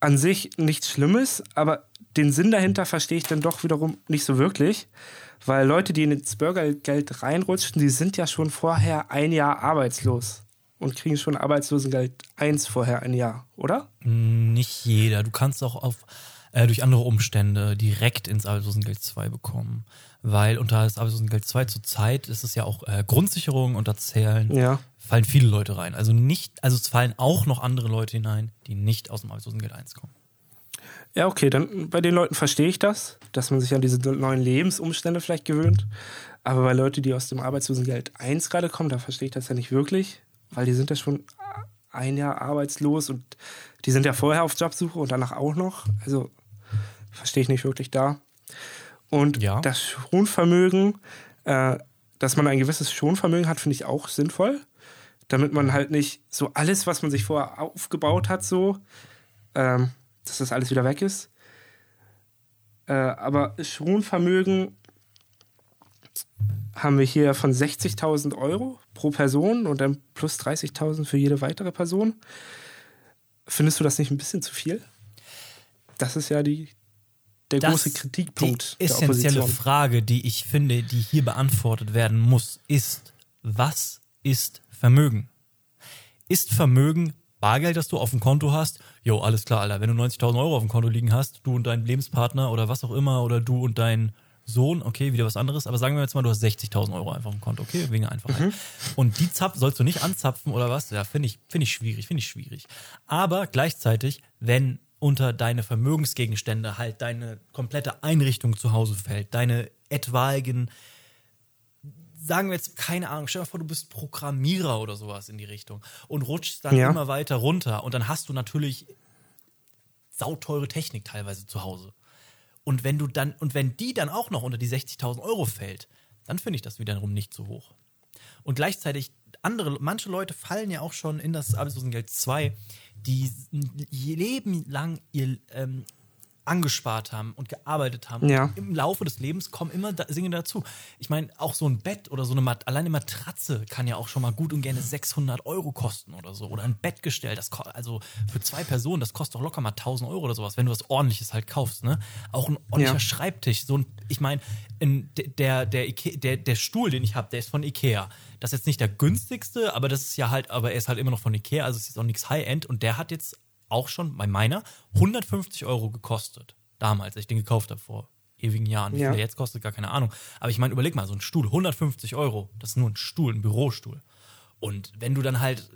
an sich nichts Schlimmes, aber den Sinn dahinter verstehe ich dann doch wiederum nicht so wirklich, weil Leute, die ins Bürgergeld reinrutschen, die sind ja schon vorher ein Jahr arbeitslos und kriegen schon Arbeitslosengeld 1 vorher ein Jahr, oder? Nicht jeder. Du kannst auch auf, äh, durch andere Umstände direkt ins Arbeitslosengeld 2 bekommen. Weil unter das Arbeitslosengeld 2 zur Zeit ist es ja auch äh, Grundsicherung und da zählen, Ja. fallen viele Leute rein. Also nicht, also es fallen auch noch andere Leute hinein, die nicht aus dem Arbeitslosengeld 1 kommen. Ja, okay, dann bei den Leuten verstehe ich das, dass man sich an diese neuen Lebensumstände vielleicht gewöhnt. Aber bei Leuten, die aus dem Arbeitslosengeld 1 gerade kommen, da verstehe ich das ja nicht wirklich, weil die sind ja schon ein Jahr arbeitslos und die sind ja vorher auf Jobsuche und danach auch noch. Also verstehe ich nicht wirklich da. Und Ja. das Schonvermögen, äh, dass man ein gewisses Schonvermögen hat, finde ich auch sinnvoll. Damit man halt nicht so alles, was man sich vorher aufgebaut hat, so, ähm, dass das alles wieder weg ist. Äh, aber Schonvermögen haben wir hier von 60.000 Euro pro Person und dann plus 30.000 für jede weitere Person. Findest du das nicht ein bisschen zu viel? Das ist ja die, der Das- große Kritikpunkt Die essentielle. Frage, die ich finde, die hier beantwortet werden muss, ist, was ist Vermögen? Ist Vermögen Bargeld, das du auf dem Konto hast? Jo, alles klar, Alter. Wenn du 90.000 Euro auf dem Konto liegen hast, du und dein Lebenspartner oder was auch immer, oder du und dein Sohn, okay, wieder was anderes, aber sagen wir jetzt mal, du hast 60.000 Euro einfach dem Konto, okay, wegen der Einfachheit. Und die Zap sollst du nicht anzapfen oder was? Ja, finde ich, finde ich schwierig, finde ich schwierig. Aber gleichzeitig, wenn unter deine Vermögensgegenstände halt deine komplette Einrichtung zu Hause fällt, deine etwaigen, sagen wir jetzt, keine Ahnung, stell dir vor, du bist Programmierer oder sowas in die Richtung und rutschst dann Ja. immer weiter runter und dann hast du natürlich sauteure Technik teilweise zu Hause. Und wenn du dann, und wenn die dann auch noch unter die 60.000 Euro fällt, dann finde ich das wiederum nicht so hoch. Und gleichzeitig, andere, manche Leute fallen ja auch schon in das Arbeitslosengeld 2, die Leben lang ihr ähm, angespart haben und gearbeitet haben. Ja. Im Laufe des Lebens kommen immer da, Dinge dazu. Ich meine, auch so ein Bett oder so eine Mat alleine Matratze kann ja auch schon mal gut und gerne 600 Euro kosten oder so. Oder ein Bettgestell, das also für zwei Personen, das kostet doch locker mal 1000 Euro oder sowas, wenn du was ordentliches halt kaufst, ne? Auch ein ordentlicher Ja. Schreibtisch, so ein, ich meine, in- der, der, der, der Stuhl, den ich habe, der ist von Ikea. Das ist jetzt nicht der günstigste, aber das ist ja halt, aber er ist halt immer noch von Ikea, also es ist auch nichts High-End und der hat jetzt auch schon bei meiner 150 Euro gekostet. Damals, als ich den gekauft habe, vor ewigen Jahren. Wie Ja. jetzt kostet, gar keine Ahnung. Aber ich meine, überleg mal, so ein Stuhl, 150 Euro, das ist nur ein Stuhl, ein Bürostuhl. Und wenn du dann halt,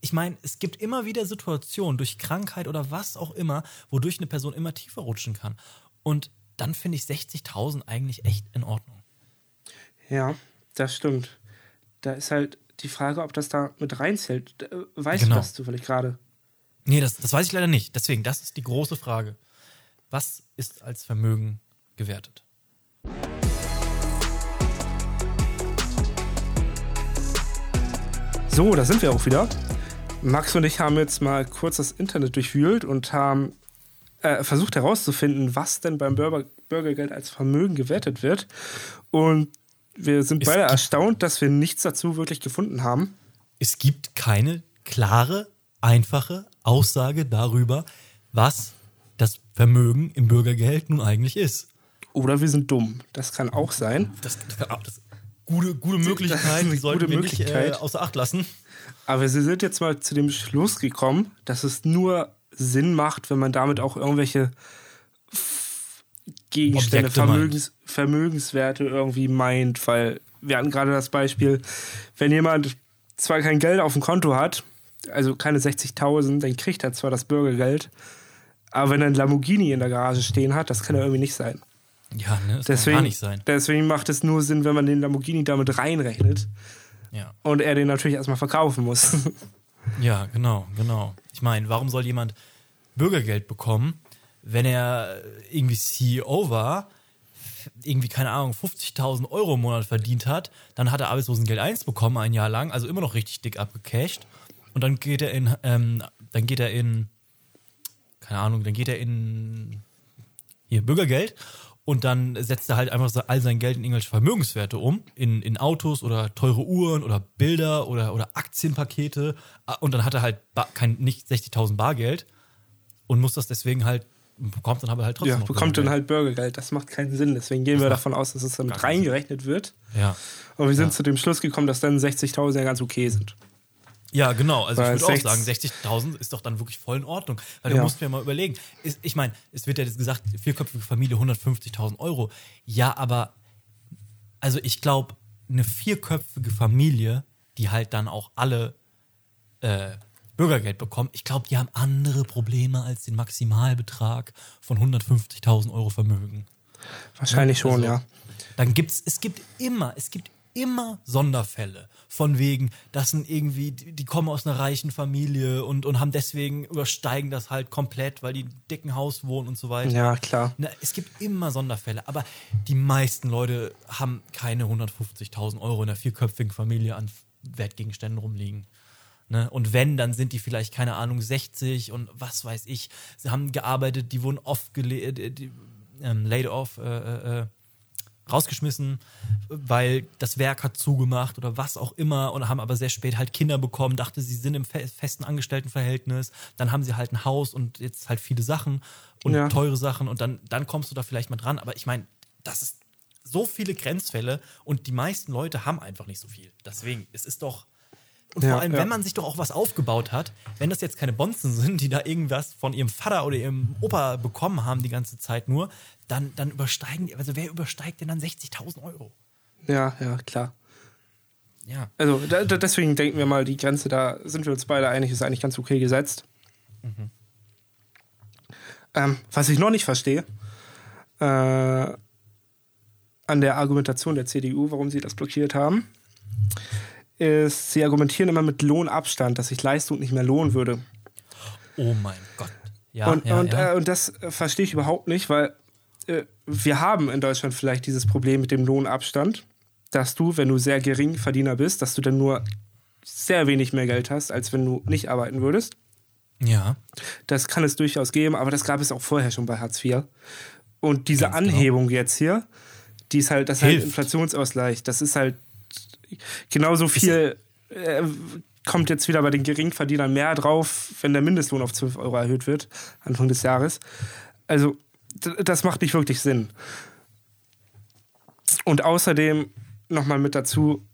ich meine, es gibt immer wieder Situationen durch Krankheit oder was auch immer, wodurch eine Person immer tiefer rutschen kann. Und dann finde ich 60.000 eigentlich echt in Ordnung. Ja, das stimmt. Da ist halt die Frage, ob das da mit reinzählt. Äh, Weißt Genau. du das zufällig gerade? Nee, das, das weiß ich leider nicht. Deswegen, das ist die große Frage. Was ist als Vermögen gewertet? So, da sind wir auch wieder. Max und ich haben jetzt mal kurz das Internet durchwühlt und haben äh, versucht herauszufinden, was denn beim Bürger Bürgergeld als Vermögen gewertet wird. Und wir sind Es beide erstaunt, dass wir nichts dazu wirklich gefunden haben. Es gibt keine klare, einfache Aussage darüber, was das Vermögen im Bürgergeld nun eigentlich ist. Oder wir sind dumm. Das kann auch sein. Das, das, das gute, gute Möglichkeit, Das sollten gute wir nicht äh, Möglichkeit. außer Acht lassen. Aber wir sind jetzt mal zu dem Schluss gekommen, dass es nur Sinn macht, wenn man damit auch irgendwelche Gegenstände. Vermögens, Vermögenswerte irgendwie meint, weil wir hatten gerade das Beispiel, wenn jemand zwar kein Geld auf dem Konto hat, also keine 60.000, dann kriegt er zwar das Bürgergeld, aber wenn er ein Lamborghini in der Garage stehen hat, das kann ja irgendwie nicht sein. Ja, ne, das Deswegen, kann gar nicht sein. deswegen macht es nur Sinn, wenn man den Lamborghini damit reinrechnet Ja. und er den natürlich erstmal verkaufen muss. Ja, genau, genau. Ich meine, warum soll jemand Bürgergeld bekommen, wenn er irgendwie CEO war, irgendwie, keine Ahnung, 50.000 Euro im Monat verdient hat, dann hat er Arbeitslosengeld 1 bekommen, ein Jahr lang, also immer noch richtig dick abgecasht. Und dann geht er in, ähm, dann geht er in, keine Ahnung, dann geht er in, hier, Bürgergeld. Und dann setzt er halt einfach all sein Geld in irgendwelche Vermögenswerte um, in, in Autos oder teure Uhren oder Bilder oder, oder Aktienpakete. Ah, Und dann hat er halt kein, nicht 60.000 Bargeld und muss das deswegen halt, bekommt dann aber halt trotzdem Ja, bekommt dann halt Bürgergeld. Das macht keinen Sinn. Deswegen gehen wir macht davon aus, dass es damit reingerechnet wird. Ja. Und wir sind Ja. zu dem Schluss gekommen, dass dann 60.000 ja ganz okay sind. Ja, genau. Also Weil ich würde auch 60 sagen, 60.000 ist doch dann wirklich voll in Ordnung. Weil du Ja. musst mir mal überlegen. Ist- Ich meine, es wird ja jetzt gesagt, vierköpfige Familie 150.000 Euro. Ja, aber also ich glaube, eine vierköpfige Familie, die halt dann auch alle äh, Bürgergeld bekommen, ich glaube, die haben andere Probleme als den Maximalbetrag von 150.000 Euro Vermögen. Wahrscheinlich schon, Also, ja. Dann gibt's, es gibt immer, es gibt immer Sonderfälle. Von wegen, das sind irgendwie, die, kommen aus einer reichen Familie und, und haben deswegen übersteigen das halt komplett, weil die im dicken Haus wohnen und so weiter. Ja, klar. Na, es gibt immer Sonderfälle, aber die meisten Leute haben keine 150.000 Euro in einer vierköpfigen Familie an Wertgegenständen rumliegen. Ne? Und wenn, dann sind die vielleicht, keine Ahnung, 60 und was weiß ich. Sie haben gearbeitet, die wurden oft gele die, die, ähm, laid off, äh, äh, rausgeschmissen, weil das Werk hat zugemacht oder was auch immer und haben aber sehr spät halt Kinder bekommen, dachte, sie sind im fe festen Angestelltenverhältnis, dann haben sie halt ein Haus und jetzt halt viele Sachen und Ja. teure Sachen und dann, dann kommst du da vielleicht mal dran. Aber ich meine, das ist so viele Grenzfälle und die meisten Leute haben einfach nicht so viel. Deswegen, es ist doch. Und Ja, vor allem, ja. wenn man sich doch auch was aufgebaut hat, wenn das jetzt keine Bonzen sind, die da irgendwas von ihrem Vater oder ihrem Opa bekommen haben die ganze Zeit nur, dann, dann übersteigen die, also wer übersteigt denn dann 60.000 Euro? Ja, ja, klar. Ja. Also da, da, deswegen denken wir mal, die Grenze, da sind wir uns beide einig, ist eigentlich ganz okay gesetzt. Ähm, was ich noch nicht verstehe, äh, an der Argumentation der CDU, warum sie das blockiert haben, ist, sie argumentieren immer mit Lohnabstand, dass sich Leistung nicht mehr lohnen würde. Oh mein Gott. Ja, und, ja, und, ja. Äh, und das äh, verstehe ich überhaupt nicht, weil äh, wir haben in Deutschland vielleicht dieses Problem mit dem Lohnabstand, dass du, wenn du sehr gering Verdiener bist, dass du dann nur sehr wenig mehr Geld hast, als wenn du nicht arbeiten würdest. ja. Das kann es durchaus geben, aber das gab es auch vorher schon bei Hartz IV. Und diese Ganz genau. Anhebung jetzt hier, die ist halt, das ist halt. Inflationsausgleich. Das ist halt genauso viel, äh, kommt jetzt wieder bei den Geringverdienern mehr drauf, wenn der Mindestlohn auf 12 Euro erhöht wird, Anfang des Jahres. Also, das macht nicht wirklich Sinn. Und außerdem nochmal mit dazu,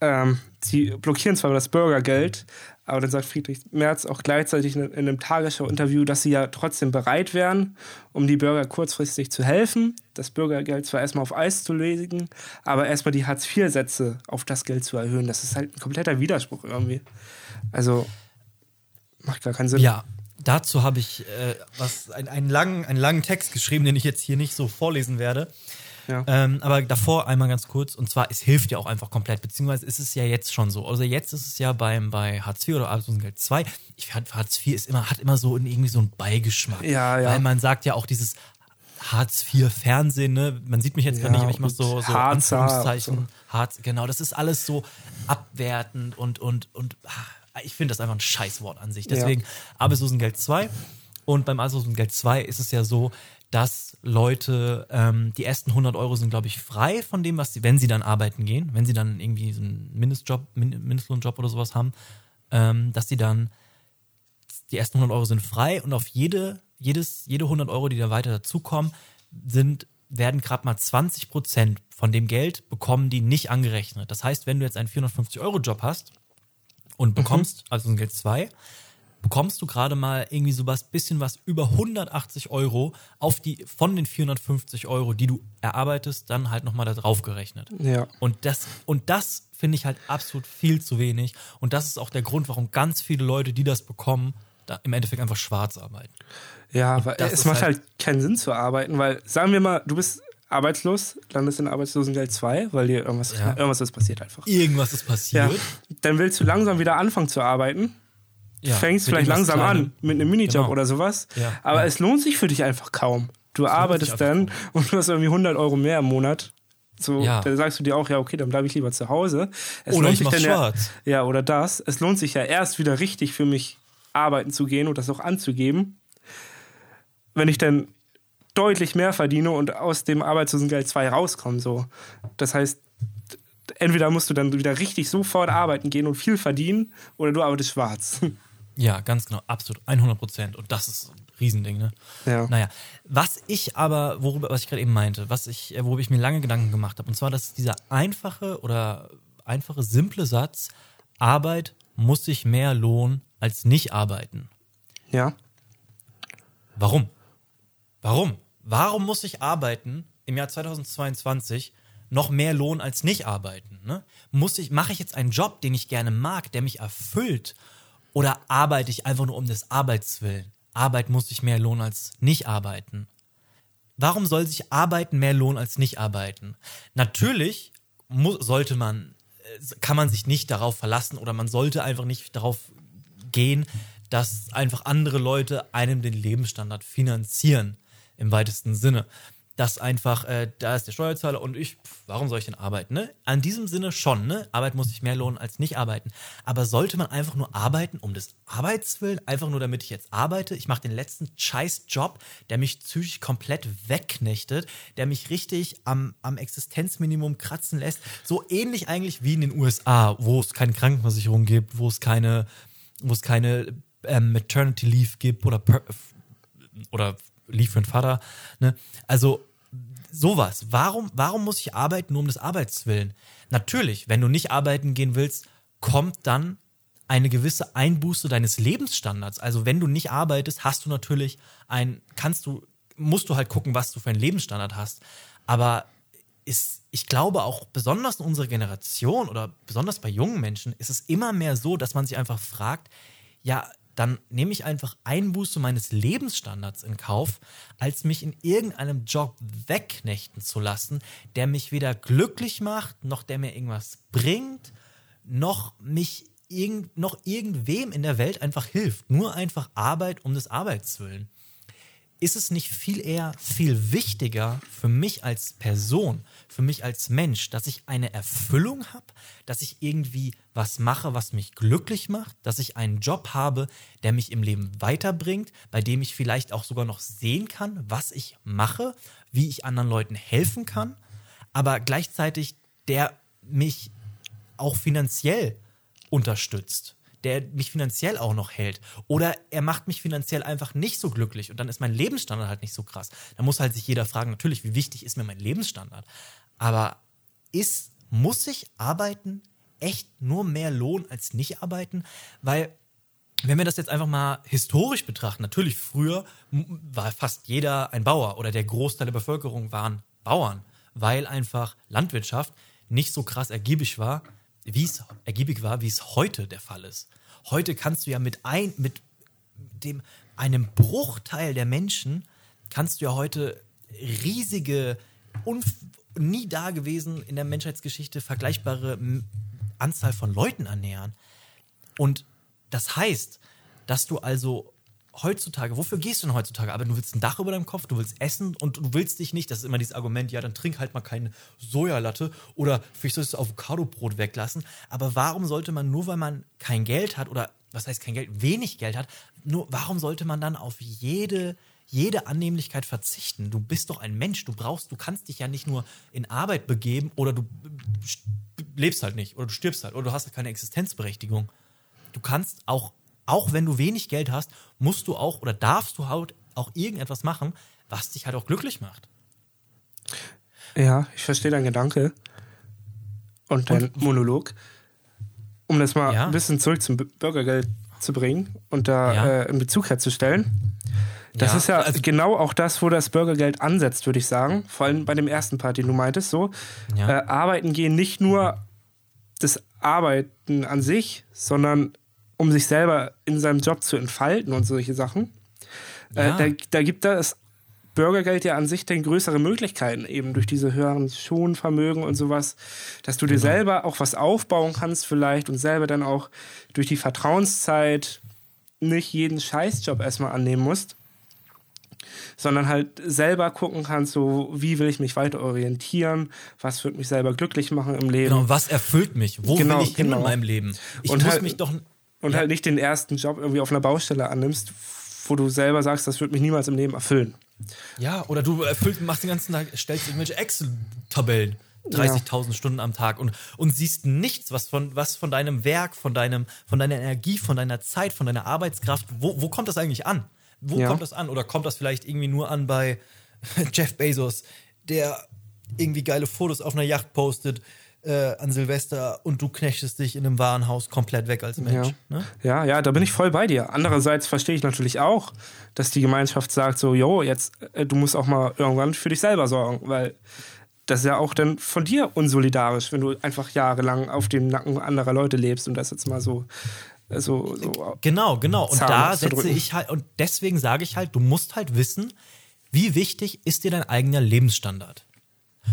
ähm, sie blockieren zwar das Bürgergeld, aber dann sagt Friedrich Merz auch gleichzeitig in, in einem Tagesschau-Interview, dass sie ja trotzdem bereit wären, um die Bürger kurzfristig zu helfen, das Bürgergeld zwar erstmal auf Eis zu legen, aber erstmal die Hartz-IV-Sätze auf das Geld zu erhöhen. Das ist halt ein kompletter Widerspruch irgendwie. Also, macht gar keinen Sinn. Ja, dazu habe ich äh, was, ein, einen, langen, einen langen Text geschrieben, den ich jetzt hier nicht so vorlesen werde. Ja. Ähm, aber davor einmal ganz kurz, und zwar, es hilft ja auch einfach komplett, beziehungsweise ist es ja jetzt schon so. Also jetzt ist es ja beim, bei Hartz IV oder Arbeitslosengeld 2, ich finde, Hartz IV ist immer, hat immer so irgendwie so einen Beigeschmack. Ja, ja. Weil man sagt ja auch dieses Hartz IV Fernsehen, ne? Man sieht mich jetzt Ja, gerade nicht, aber ich mache so, so Harzer Anführungszeichen. und Harz, genau, das ist alles so abwertend und, und, und ah, ich finde das einfach ein Scheißwort an sich. Ja. Deswegen Arbeitslosengeld 2. Und beim Arbeitslosengeld 2 ist es ja so, dass Leute, ähm, die ersten 100 Euro sind, glaube ich, frei von dem, was sie, wenn sie dann arbeiten gehen, wenn sie dann irgendwie so einen Mindestjob, Min- Mindestlohnjob oder sowas haben, ähm, dass sie dann die ersten 100 Euro sind frei und auf jede, jedes, jede 100 Euro, die da weiter dazukommen, sind, werden gerade mal 20 Prozent von dem Geld bekommen die nicht angerechnet. Das heißt, wenn du jetzt einen 450-Euro-Job hast und bekommst, also ein Geld 2, bekommst du gerade mal irgendwie so was, bisschen was über 180 Euro auf die, von den 450 Euro, die du erarbeitest, dann halt nochmal da drauf gerechnet. Ja. Und das, und das finde ich halt absolut viel zu wenig. Und das ist auch der Grund, warum ganz viele Leute, die das bekommen, da im Endeffekt einfach schwarz arbeiten. Ja, weil es macht halt- halt keinen Sinn zu arbeiten, weil, sagen wir mal, du bist arbeitslos, landest in Arbeitslosengeld 2, weil dir irgendwas, Ja. irgendwas ist passiert einfach. Irgendwas ist Ja, passiert. dann willst du langsam wieder anfangen zu arbeiten. Ja, fängst vielleicht langsam Kleinem. an mit einem Minijob Genau. oder sowas. Ja, aber ja. es lohnt sich für dich einfach kaum. Du sich arbeitest dann und du hast irgendwie 100 Euro mehr im Monat. So, dann sagst du dir auch, ja, okay, dann bleibe ich lieber zu Hause. Es Oder ich mach schwarz. ja, oder das. Es lohnt sich ja erst wieder richtig für mich arbeiten zu gehen und das auch anzugeben, wenn ich dann deutlich mehr verdiene und aus dem Arbeitslosengeld 2 rauskomme. So. Das heißt, entweder musst du dann wieder richtig sofort arbeiten gehen und viel verdienen oder du arbeitest schwarz. Ja, ganz genau, absolut, 100 Prozent. Und das ist ein Riesending, ne? Ja. Naja, was ich aber, worüber, was ich gerade eben meinte, was ich, äh, worüber ich mir lange Gedanken gemacht habe, und zwar, dass dieser einfache oder einfache, simple Satz, Arbeit muss sich mehr lohnen als nicht arbeiten. Ja. Warum? Warum? Warum muss ich arbeiten im Jahr 2022 noch mehr Lohn als nicht arbeiten? Ne? Muss ich, mache ich jetzt einen Job, den ich gerne mag, der mich erfüllt? Oder arbeite ich einfach nur um des Arbeits willen? Arbeit muss sich mehr lohnen als nicht arbeiten. Warum soll sich Arbeiten mehr lohnen als nicht arbeiten? Natürlich mu- sollte man, äh, kann man sich nicht darauf verlassen oder man sollte einfach nicht darauf gehen, dass einfach andere Leute einem den Lebensstandard finanzieren, im weitesten Sinne. Dass einfach, äh, da ist der Steuerzahler und ich, pf, warum soll ich denn arbeiten? Ne? An diesem Sinne schon, ne? Arbeit muss sich mehr lohnen als nicht arbeiten. Aber sollte man einfach nur arbeiten um des Arbeits willen, einfach nur damit ich jetzt arbeite? Ich mache den letzten scheiß Job, der mich psychisch komplett wegknechtet, der mich richtig am, am Existenzminimum kratzen lässt. So ähnlich eigentlich wie in den USA, wo es keine Krankenversicherung gibt, wo es keine, wo es keine ähm, Maternity Leave gibt oder per, oder Leave für den Vater. Ne? Also sowas. Warum, warum muss ich arbeiten nur um des Arbeits willen? Natürlich, wenn du nicht arbeiten gehen willst, kommt dann eine gewisse Einbuße deines Lebensstandards. Also wenn du nicht arbeitest, hast du natürlich ein, kannst du, musst du halt gucken, was du für einen Lebensstandard hast. Aber ist, ich glaube auch besonders in unserer Generation oder besonders bei jungen Menschen ist es immer mehr so, dass man sich einfach fragt, ja, dann nehme ich einfach Einbuße meines Lebensstandards in Kauf, als mich in irgendeinem Job wegknechten zu lassen, der mich weder glücklich macht, noch der mir irgendwas bringt, noch mich irgend, noch irgendwem in der Welt einfach hilft. Nur einfach Arbeit um des Arbeits willen ist es nicht viel eher viel wichtiger für mich als Person, für mich als Mensch, dass ich eine Erfüllung habe, dass ich irgendwie was mache, was mich glücklich macht, dass ich einen Job habe, der mich im Leben weiterbringt, bei dem ich vielleicht auch sogar noch sehen kann, was ich mache, wie ich anderen Leuten helfen kann, aber gleichzeitig der mich auch finanziell unterstützt der mich finanziell auch noch hält. Oder er macht mich finanziell einfach nicht so glücklich und dann ist mein Lebensstandard halt nicht so krass. Da muss halt sich jeder fragen, natürlich, wie wichtig ist mir mein Lebensstandard? Aber ist, muss sich arbeiten echt nur mehr lohnen als nicht arbeiten? Weil wenn wir das jetzt einfach mal historisch betrachten, natürlich früher war fast jeder ein Bauer oder der Großteil der Bevölkerung waren Bauern, weil einfach Landwirtschaft nicht so krass ergiebig war, wie es ergiebig war, wie es heute der Fall ist. Heute kannst du ja mit ein, mit dem, einem Bruchteil der Menschen kannst du ja heute riesige, nie dagewesen in der Menschheitsgeschichte vergleichbare Anzahl von Leuten ernähren. Und das heißt, dass du also heutzutage, wofür gehst du denn heutzutage? Aber du willst ein Dach über deinem Kopf, du willst essen und du willst dich nicht, das ist immer dieses Argument, ja, dann trink halt mal keine Sojalatte oder vielleicht sollst du Avocadobrot weglassen. Aber warum sollte man nur, weil man kein Geld hat oder was heißt kein Geld, wenig Geld hat, nur warum sollte man dann auf jede jede Annehmlichkeit verzichten. Du bist doch ein Mensch. Du brauchst, du kannst dich ja nicht nur in Arbeit begeben oder du lebst halt nicht oder du stirbst halt oder du hast halt keine Existenzberechtigung. Du kannst auch, auch wenn du wenig Geld hast, musst du auch oder darfst du halt auch irgendetwas machen, was dich halt auch glücklich macht. Ja, ich verstehe deinen Gedanke und deinen Monolog. Um das mal Ja. ein bisschen zurück zum Bürgergeld zu bringen und da Ja. äh, in Bezug herzustellen. Das Ja, ist ja also- genau auch das, wo das Bürgergeld ansetzt, würde ich sagen. Vor allem bei dem ersten Part, den du meintest, so. Ja. Äh, arbeiten gehen nicht nur das Arbeiten an sich, sondern um sich selber in seinem Job zu entfalten und solche Sachen. Ja. Äh, da, da gibt das Bürgergeld ja an sich dann größere Möglichkeiten, eben durch diese höheren Schonvermögen und sowas, dass du dir Genau. selber auch was aufbauen kannst vielleicht und selber dann auch durch die Vertrauenszeit nicht jeden Scheißjob erstmal annehmen musst, sondern halt selber gucken kannst, so wie will ich mich weiter orientieren, was wird mich selber glücklich machen im Leben. Genau, was erfüllt mich? Wo Genau, will ich hin genau. in meinem Leben? Ich Und muss halt- mich doch. Und Ja. halt nicht den ersten Job irgendwie auf einer Baustelle annimmst, wo du selber sagst, das wird mich niemals im Leben erfüllen. Ja, oder du erfüllt, machst den ganzen Tag, stellst irgendwelche Excel-Tabellen. 30.000 Stunden am Tag und, und siehst nichts, was von, was von deinem Werk, von, deinem, von deiner Energie, von deiner Zeit, von deiner Arbeitskraft, wo, wo kommt das eigentlich an? Wo Ja. kommt das an? Oder kommt das vielleicht irgendwie nur an bei Jeff Bezos, der irgendwie geile Fotos auf einer Yacht postet äh, an Silvester und du knechtest dich in einem Warenhaus komplett weg als Mensch? Ja. Ne? Ja, ja, da bin ich voll bei dir. Andererseits verstehe ich natürlich auch, dass die Gemeinschaft sagt so, jo, jetzt, äh, du musst auch mal irgendwann für dich selber sorgen, weil das ist ja auch dann von dir unsolidarisch, wenn du einfach jahrelang auf dem Nacken anderer Leute lebst und das jetzt mal so, äh, so, so Genau, genau. Und da setze ich halt, und deswegen sage ich halt, du musst halt wissen, wie wichtig ist dir dein eigener Lebensstandard.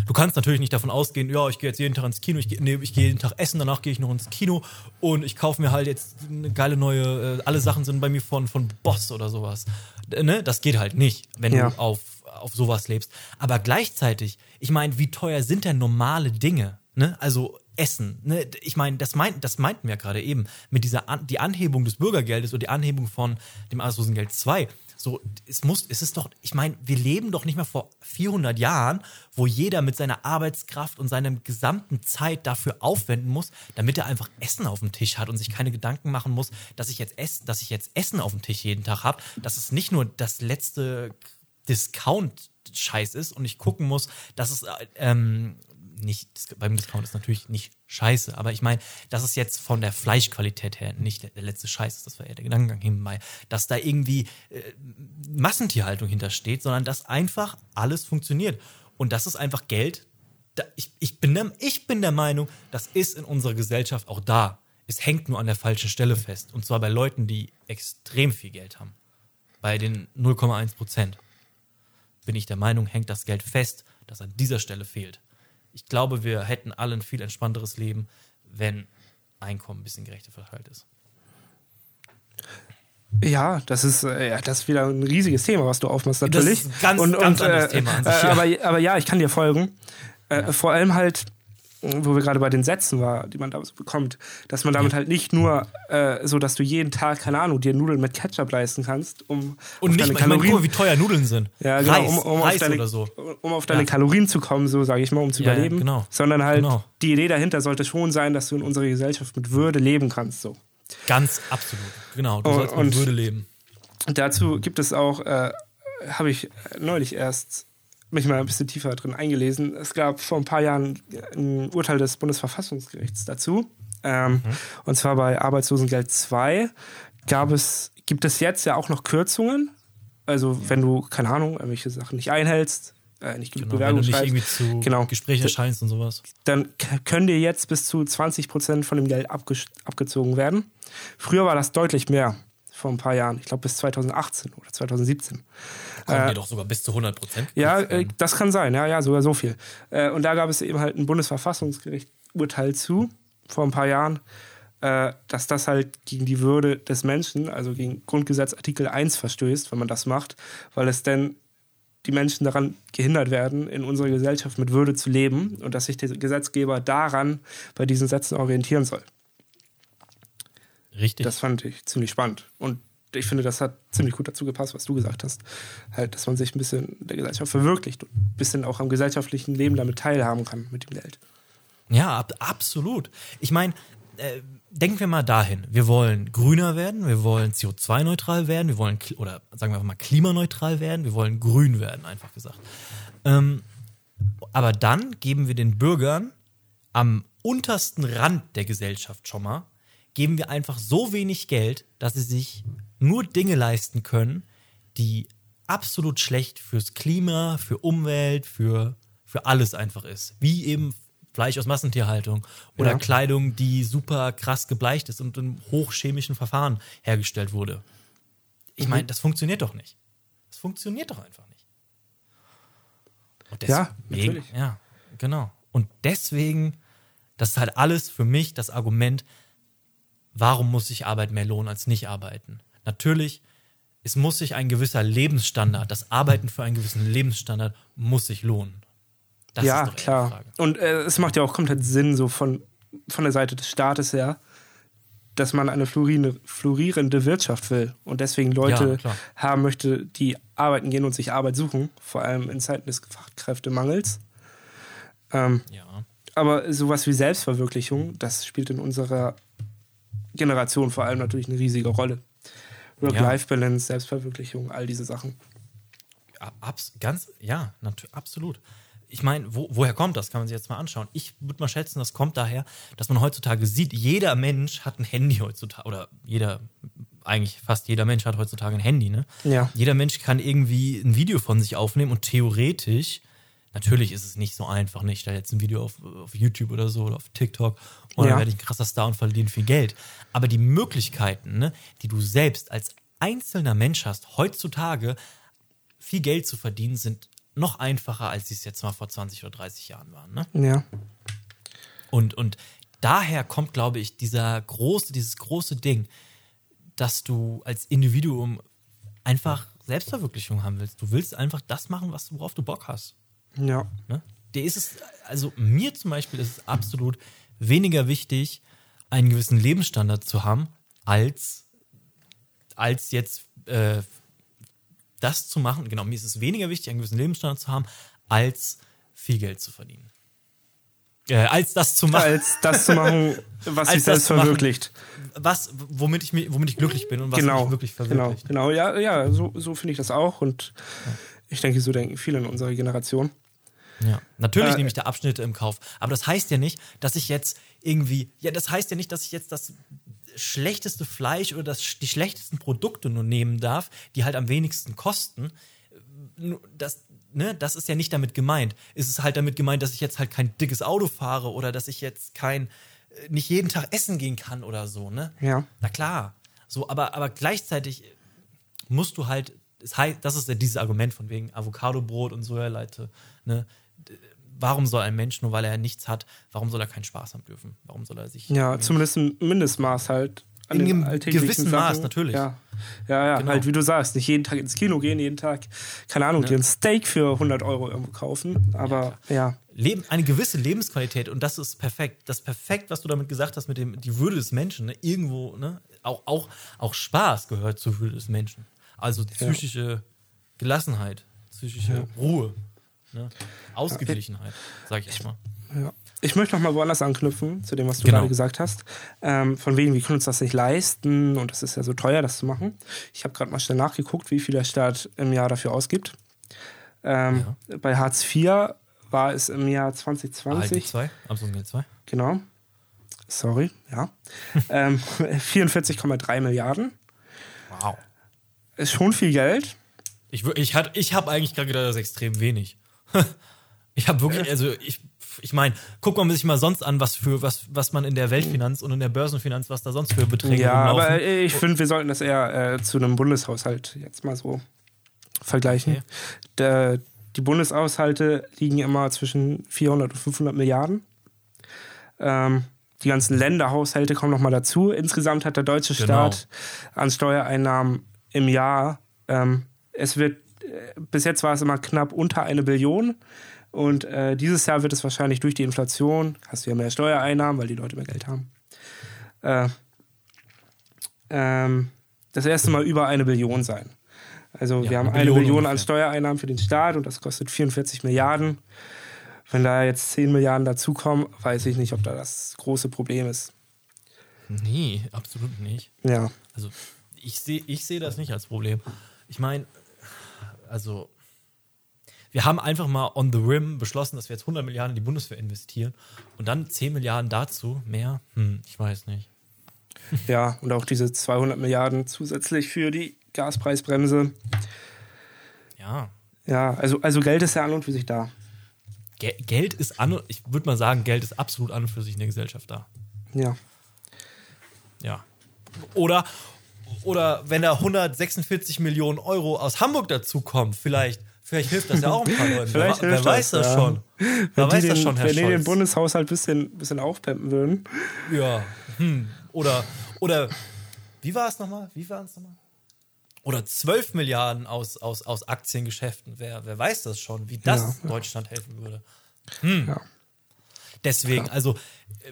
Du kannst natürlich nicht davon ausgehen, ja, ich gehe jetzt jeden Tag ins Kino, ich gehe nee, ich jeden Tag essen, danach gehe ich noch ins Kino und ich kaufe mir halt jetzt eine geile neue, äh, alle Sachen sind bei mir von, von Boss oder sowas. Ne? Das geht halt nicht, wenn Ja. du auf, auf sowas lebst. Aber gleichzeitig, ich meine, wie teuer sind denn normale Dinge? Ne? Also Essen. Ne? Ich meine, das, meint, das meinten wir ja gerade eben mit dieser An die Anhebung des Bürgergeldes oder die Anhebung von dem Arbeitslosengeld 2. So, es muss, es ist doch, ich meine, wir leben doch nicht mehr vor 400 Jahren, wo jeder mit seiner Arbeitskraft und seiner gesamten Zeit dafür aufwenden muss, damit er einfach Essen auf dem Tisch hat und sich keine Gedanken machen muss, dass ich jetzt Essen, dass ich jetzt Essen auf dem Tisch jeden Tag habe, dass es nicht nur das letzte Discount-Scheiß ist und ich gucken muss, dass es äh, ähm, nicht, beim Discount ist natürlich nicht scheiße, aber ich meine, dass es jetzt von der Fleischqualität her nicht der, letzte Scheiß ist, das war eher der Gedankengang nebenbei, dass da irgendwie äh, Massentierhaltung hintersteht, sondern dass einfach alles funktioniert. Und das ist einfach Geld. Da, ich, ich, bin der, ich bin der Meinung, das ist in unserer Gesellschaft auch da. Es hängt nur an der falschen Stelle fest. Und zwar bei Leuten, die extrem viel Geld haben. Bei den 0,1 Prozent bin ich der Meinung, hängt das Geld fest, das an dieser Stelle fehlt. Ich glaube, wir hätten alle ein viel entspannteres Leben, wenn Einkommen ein bisschen gerechter verteilt ist. Ja, das ist, äh, ja, das ist wieder ein riesiges Thema, was du aufmachst, Das natürlich. ist ein ganz- ganz anderes Thema an sich, äh, ja. aber, aber ja, ich kann dir folgen. Äh, Vor allem halt, wo wir gerade bei den Sätzen waren, die man da so bekommt, dass man damit halt nicht nur äh, so, dass du jeden Tag, keine Ahnung, dir Nudeln mit Ketchup leisten kannst, um Und nicht deine mal, ich meine, Kalorien, wie teuer Nudeln sind. ja, genau, Reis, um, um, Reis auf deine, oder so. um auf deine Ja. Kalorien zu kommen, so sage ich mal, um zu Ja, ja, überleben. genau. Sondern halt Genau. die Idee dahinter sollte schon sein, dass du in unserer Gesellschaft mit Würde leben kannst. So. Ganz absolut. Genau, du Und- sollst mit Würde leben. Und dazu gibt es auch, äh, habe ich neulich erst mich mal ein bisschen tiefer drin eingelesen. Es gab vor ein paar Jahren ein Urteil des Bundesverfassungsgerichts dazu. Ähm, Und zwar bei Arbeitslosengeld 2 gab es, gibt es jetzt ja auch noch Kürzungen. Also wenn du, keine Ahnung, irgendwelche Sachen nicht einhältst, äh, nicht genug Genau, wenn Bewerbung du nicht irgendwie zu Genau. Gesprächen erscheinst und sowas. dann können dir jetzt bis zu 20% von dem Geld abge abgezogen werden. Früher war das deutlich mehr, vor ein paar Jahren. Ich glaube bis 2018 oder 2017. Kommen Äh, dir doch sogar bis zu 100 Prozent. Ja, äh, das kann sein, ja, ja, sogar so viel. Äh, und da gab es eben halt ein Bundesverfassungsgericht-Urteil zu, vor ein paar Jahren, äh, dass das halt gegen die Würde des Menschen, also gegen Grundgesetz Artikel 1 verstößt, wenn man das macht, weil es denn die Menschen daran gehindert werden, in unserer Gesellschaft mit Würde zu leben und dass sich der Gesetzgeber daran bei diesen Sätzen orientieren soll. Richtig. Das fand ich ziemlich spannend. Und ich finde, das hat ziemlich gut dazu gepasst, was du gesagt hast. Halt, dass man sich ein bisschen der Gesellschaft verwirklicht und ein bisschen auch am gesellschaftlichen Leben damit teilhaben kann mit dem Geld. Ja, ab, absolut. Ich meine, äh, denken wir mal dahin. Wir wollen grüner werden, wir wollen CO2-neutral werden, wir wollen, oder sagen wir einfach mal klimaneutral werden, wir wollen grün werden, einfach gesagt. Ähm, aber dann geben wir den Bürgern am untersten Rand der Gesellschaft schon mal, geben wir einfach so wenig Geld, dass sie sich nur Dinge leisten können, die absolut schlecht fürs Klima, für Umwelt, für, für alles einfach ist. Wie eben Fleisch aus Massentierhaltung oder Ja. Kleidung, die super krass gebleicht ist und in hochchemischen Verfahren hergestellt wurde. Ich meine, das funktioniert doch nicht. Das funktioniert doch einfach nicht. Und Ja, deswegen- natürlich. Ja, genau. Und deswegen, das ist halt alles für mich das Argument, warum muss sich Arbeit mehr lohnen als nicht arbeiten? Natürlich, es muss sich ein gewisser Lebensstandard, das Arbeiten für einen gewissen Lebensstandard muss sich lohnen. Das ja, klar. Frage. Und äh, es macht ja auch komplett Sinn, so von, von der Seite des Staates her, dass man eine florierende, Wirtschaft will und deswegen Ja, Leute klar. haben möchte, die arbeiten gehen und sich Arbeit suchen, vor allem in Zeiten des Fachkräftemangels. Ähm, Ja. aber sowas wie Selbstverwirklichung, das spielt in unserer Generation vor allem natürlich eine riesige Rolle. Work-Life-Balance, Selbstverwirklichung, all diese Sachen. Abs ganz, ja, natürlich, absolut. Ich meine, wo, woher kommt das? Kann man sich jetzt mal anschauen. Ich würde mal schätzen, das kommt daher, dass man heutzutage sieht, jeder Mensch hat ein Handy heutzutage, oder jeder, eigentlich fast jeder Mensch hat heutzutage ein Handy, ne? Ja. Jeder Mensch kann irgendwie ein Video von sich aufnehmen und theoretisch, natürlich ist es nicht so einfach, nicht? Da jetzt ein Video auf, auf YouTube oder so oder auf TikTok und Ja. dann werde ich ein krasser Star und verdiene viel Geld. Aber die Möglichkeiten, ne, die du selbst als einzelner Mensch hast, heutzutage viel Geld zu verdienen, sind noch einfacher, als sie es jetzt mal vor 20 oder 30 Jahren waren. Ne? Ja. Und, und daher kommt, glaube ich, dieser große, dieses große Ding, dass du als Individuum einfach Selbstverwirklichung haben willst. Du willst einfach das machen, was worauf du Bock hast. Ja. Ne? Dir ist es, also mir zum Beispiel ist es absolut weniger wichtig, einen gewissen Lebensstandard zu haben, als, als jetzt äh, das zu machen. Genau, mir ist es weniger wichtig, einen gewissen Lebensstandard zu haben, als viel Geld zu verdienen. Äh, als das zu machen. Als das zu machen, was sich selbst zu machen. verwirklicht. was, womit ich, womit ich glücklich bin und was Genau. mich wirklich Genau, verwirklicht. genau. Ja, ja so, so finde ich das auch. Und ich denke, so denken viele in unserer Generation. Ja. Natürlich Äh, nehme ich da Abschnitte im Kauf. Aber das heißt ja nicht, dass ich jetzt irgendwie, ja, das heißt ja nicht, dass ich jetzt das schlechteste Fleisch oder das, die schlechtesten Produkte nur nehmen darf, die halt am wenigsten kosten. Nur Das, ne, das ist ja nicht damit gemeint. Es ist halt damit gemeint, dass ich jetzt halt kein dickes Auto fahre oder dass ich jetzt kein, äh, nicht jeden Tag essen gehen kann oder so, ne? Ja. Na klar. So, aber, aber gleichzeitig musst du halt, es heißt, das ist ja dieses Argument von wegen Avocadobrot und Sojaleite, ne? Warum soll ein Mensch, nur weil er nichts hat, warum soll er keinen Spaß haben dürfen? Warum soll er sich. Ja, zumindest ein Mindestmaß halt. In den einem gewissen Maß, natürlich. Ja, ja, ja Genau. halt wie du sagst, nicht jeden Tag ins Kino gehen, jeden Tag, keine Ahnung, dir ein Steak für 100 Euro irgendwo kaufen. Aber ja, Leben, eine gewisse Lebensqualität und das ist perfekt. Das ist perfekt, was du damit gesagt hast, mit dem die Würde des Menschen. Ne? Irgendwo, ne? auch, auch, auch Spaß gehört zur Würde des Menschen. Also psychische Gelassenheit, psychische Ruhe, ne? Ausgeglichenheit, sag ich mal. Ja. Ich möchte noch mal woanders anknüpfen, zu dem, was du Genau. gerade gesagt hast. Ähm, von wegen, wir können uns das nicht leisten und es ist ja so teuer, das zu machen. Ich habe gerade mal schnell nachgeguckt, wie viel der Staat im Jahr dafür ausgibt. Ähm, Bei Hartz IV war es im Jahr 2020, ALG 2, Amazon 2. genau, sorry, ja, ähm, 44,3 Milliarden. Ist schon viel Geld. Ich, ich, hat- ich habe eigentlich gerade gedacht, das ist extrem wenig. ich habe wirklich, also ich, ich meine, guck mal sich mal sonst an, was für was, was man in der Weltfinanz und in der Börsenfinanz, was da sonst für Beträge Ja, rumlaufen. aber ich finde, wir sollten das eher äh, zu einem Bundeshaushalt jetzt mal so vergleichen. Okay. Der, die Bundeshaushalte liegen immer zwischen 400 und 500 Milliarden. Ähm, die ganzen Länderhaushalte kommen nochmal dazu. Insgesamt hat der deutsche Genau. Staat an Steuereinnahmen im Jahr, ähm, es wird, äh, bis jetzt war es immer knapp unter eine Billion. Und äh, dieses Jahr wird es wahrscheinlich durch die Inflation, hast du ja mehr Steuereinnahmen, weil die Leute mehr Geld haben, äh, ähm, das erste Mal über eine Billion sein. Also Ja, wir haben eine Billion Billion an. Steuereinnahmen für den Staat und das kostet 44 Milliarden. Wenn da jetzt 10 Milliarden dazukommen, weiß ich nicht, ob da das große Problem ist. Nee, absolut nicht. Ja, Also ich sehe ich seh das nicht als Problem. Ich meine, also wir haben einfach mal on the rim beschlossen, dass wir jetzt 100 Milliarden in die Bundeswehr investieren und dann 10 Milliarden dazu, mehr, hm, ich weiß nicht. ja, und auch diese 200 Milliarden zusätzlich für die Gaspreisbremse. Ja, Ja, also, also Geld ist ja an und für sich da. Ge Geld ist an, und- ich würde mal sagen, Geld ist absolut an und für sich in der Gesellschaft da. Ja. Ja. Oder, oder wenn da 146 Millionen Euro aus Hamburg dazukommen, vielleicht, vielleicht hilft das ja auch ein paar Leuten. Vielleicht wer, wer weiß das, das, ja. schon. Wer Wenn weiß die das den, schon, Herr wenn die den Scholz. Bundeshaushalt ein bisschen, bisschen aufpempen würden. Ja. Hm. Oder, oder, wie war es nochmal? Wie war es nochmal? Oder 12 Milliarden aus, aus, aus Aktiengeschäften. Wer, wer weiß das schon, wie das Ja. Deutschland helfen würde. Ja. Deswegen, also,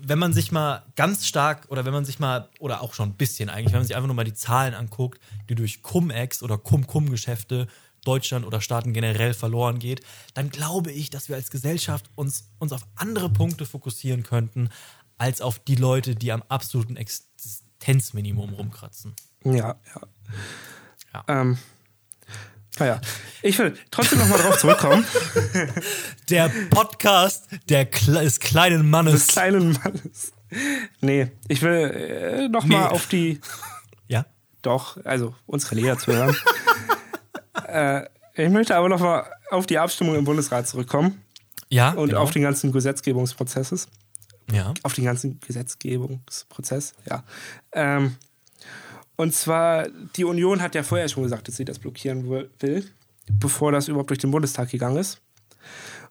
wenn man sich mal ganz stark oder wenn man sich mal, oder auch schon ein bisschen eigentlich, wenn man sich einfach nur mal die Zahlen anguckt, die durch Cum-Ex oder Cum-Cum-Geschäfte Deutschland oder Staaten generell verloren geht, dann glaube ich, dass wir als Gesellschaft uns, uns auf andere Punkte fokussieren könnten, als auf die Leute, die am absoluten Existenzminimum rumkratzen. Ja, ja. Ja. Ähm, naja, ich will trotzdem nochmal drauf zurückkommen. Der Podcast der Kle des kleinen des Mannes. kleinen Mannes. Nee, ich will äh, nochmal Nee. auf die, ja? doch, also unsere Lehrer zu hören. äh, ich möchte aber nochmal auf die Abstimmung im Bundesrat zurückkommen Ja. und genau. auf den ganzen Gesetzgebungsprozesses. Ja. auf den ganzen Gesetzgebungsprozess, ja. Ähm, und zwar, die Union hat ja vorher schon gesagt, dass sie das blockieren will. bevor das überhaupt durch den Bundestag gegangen ist.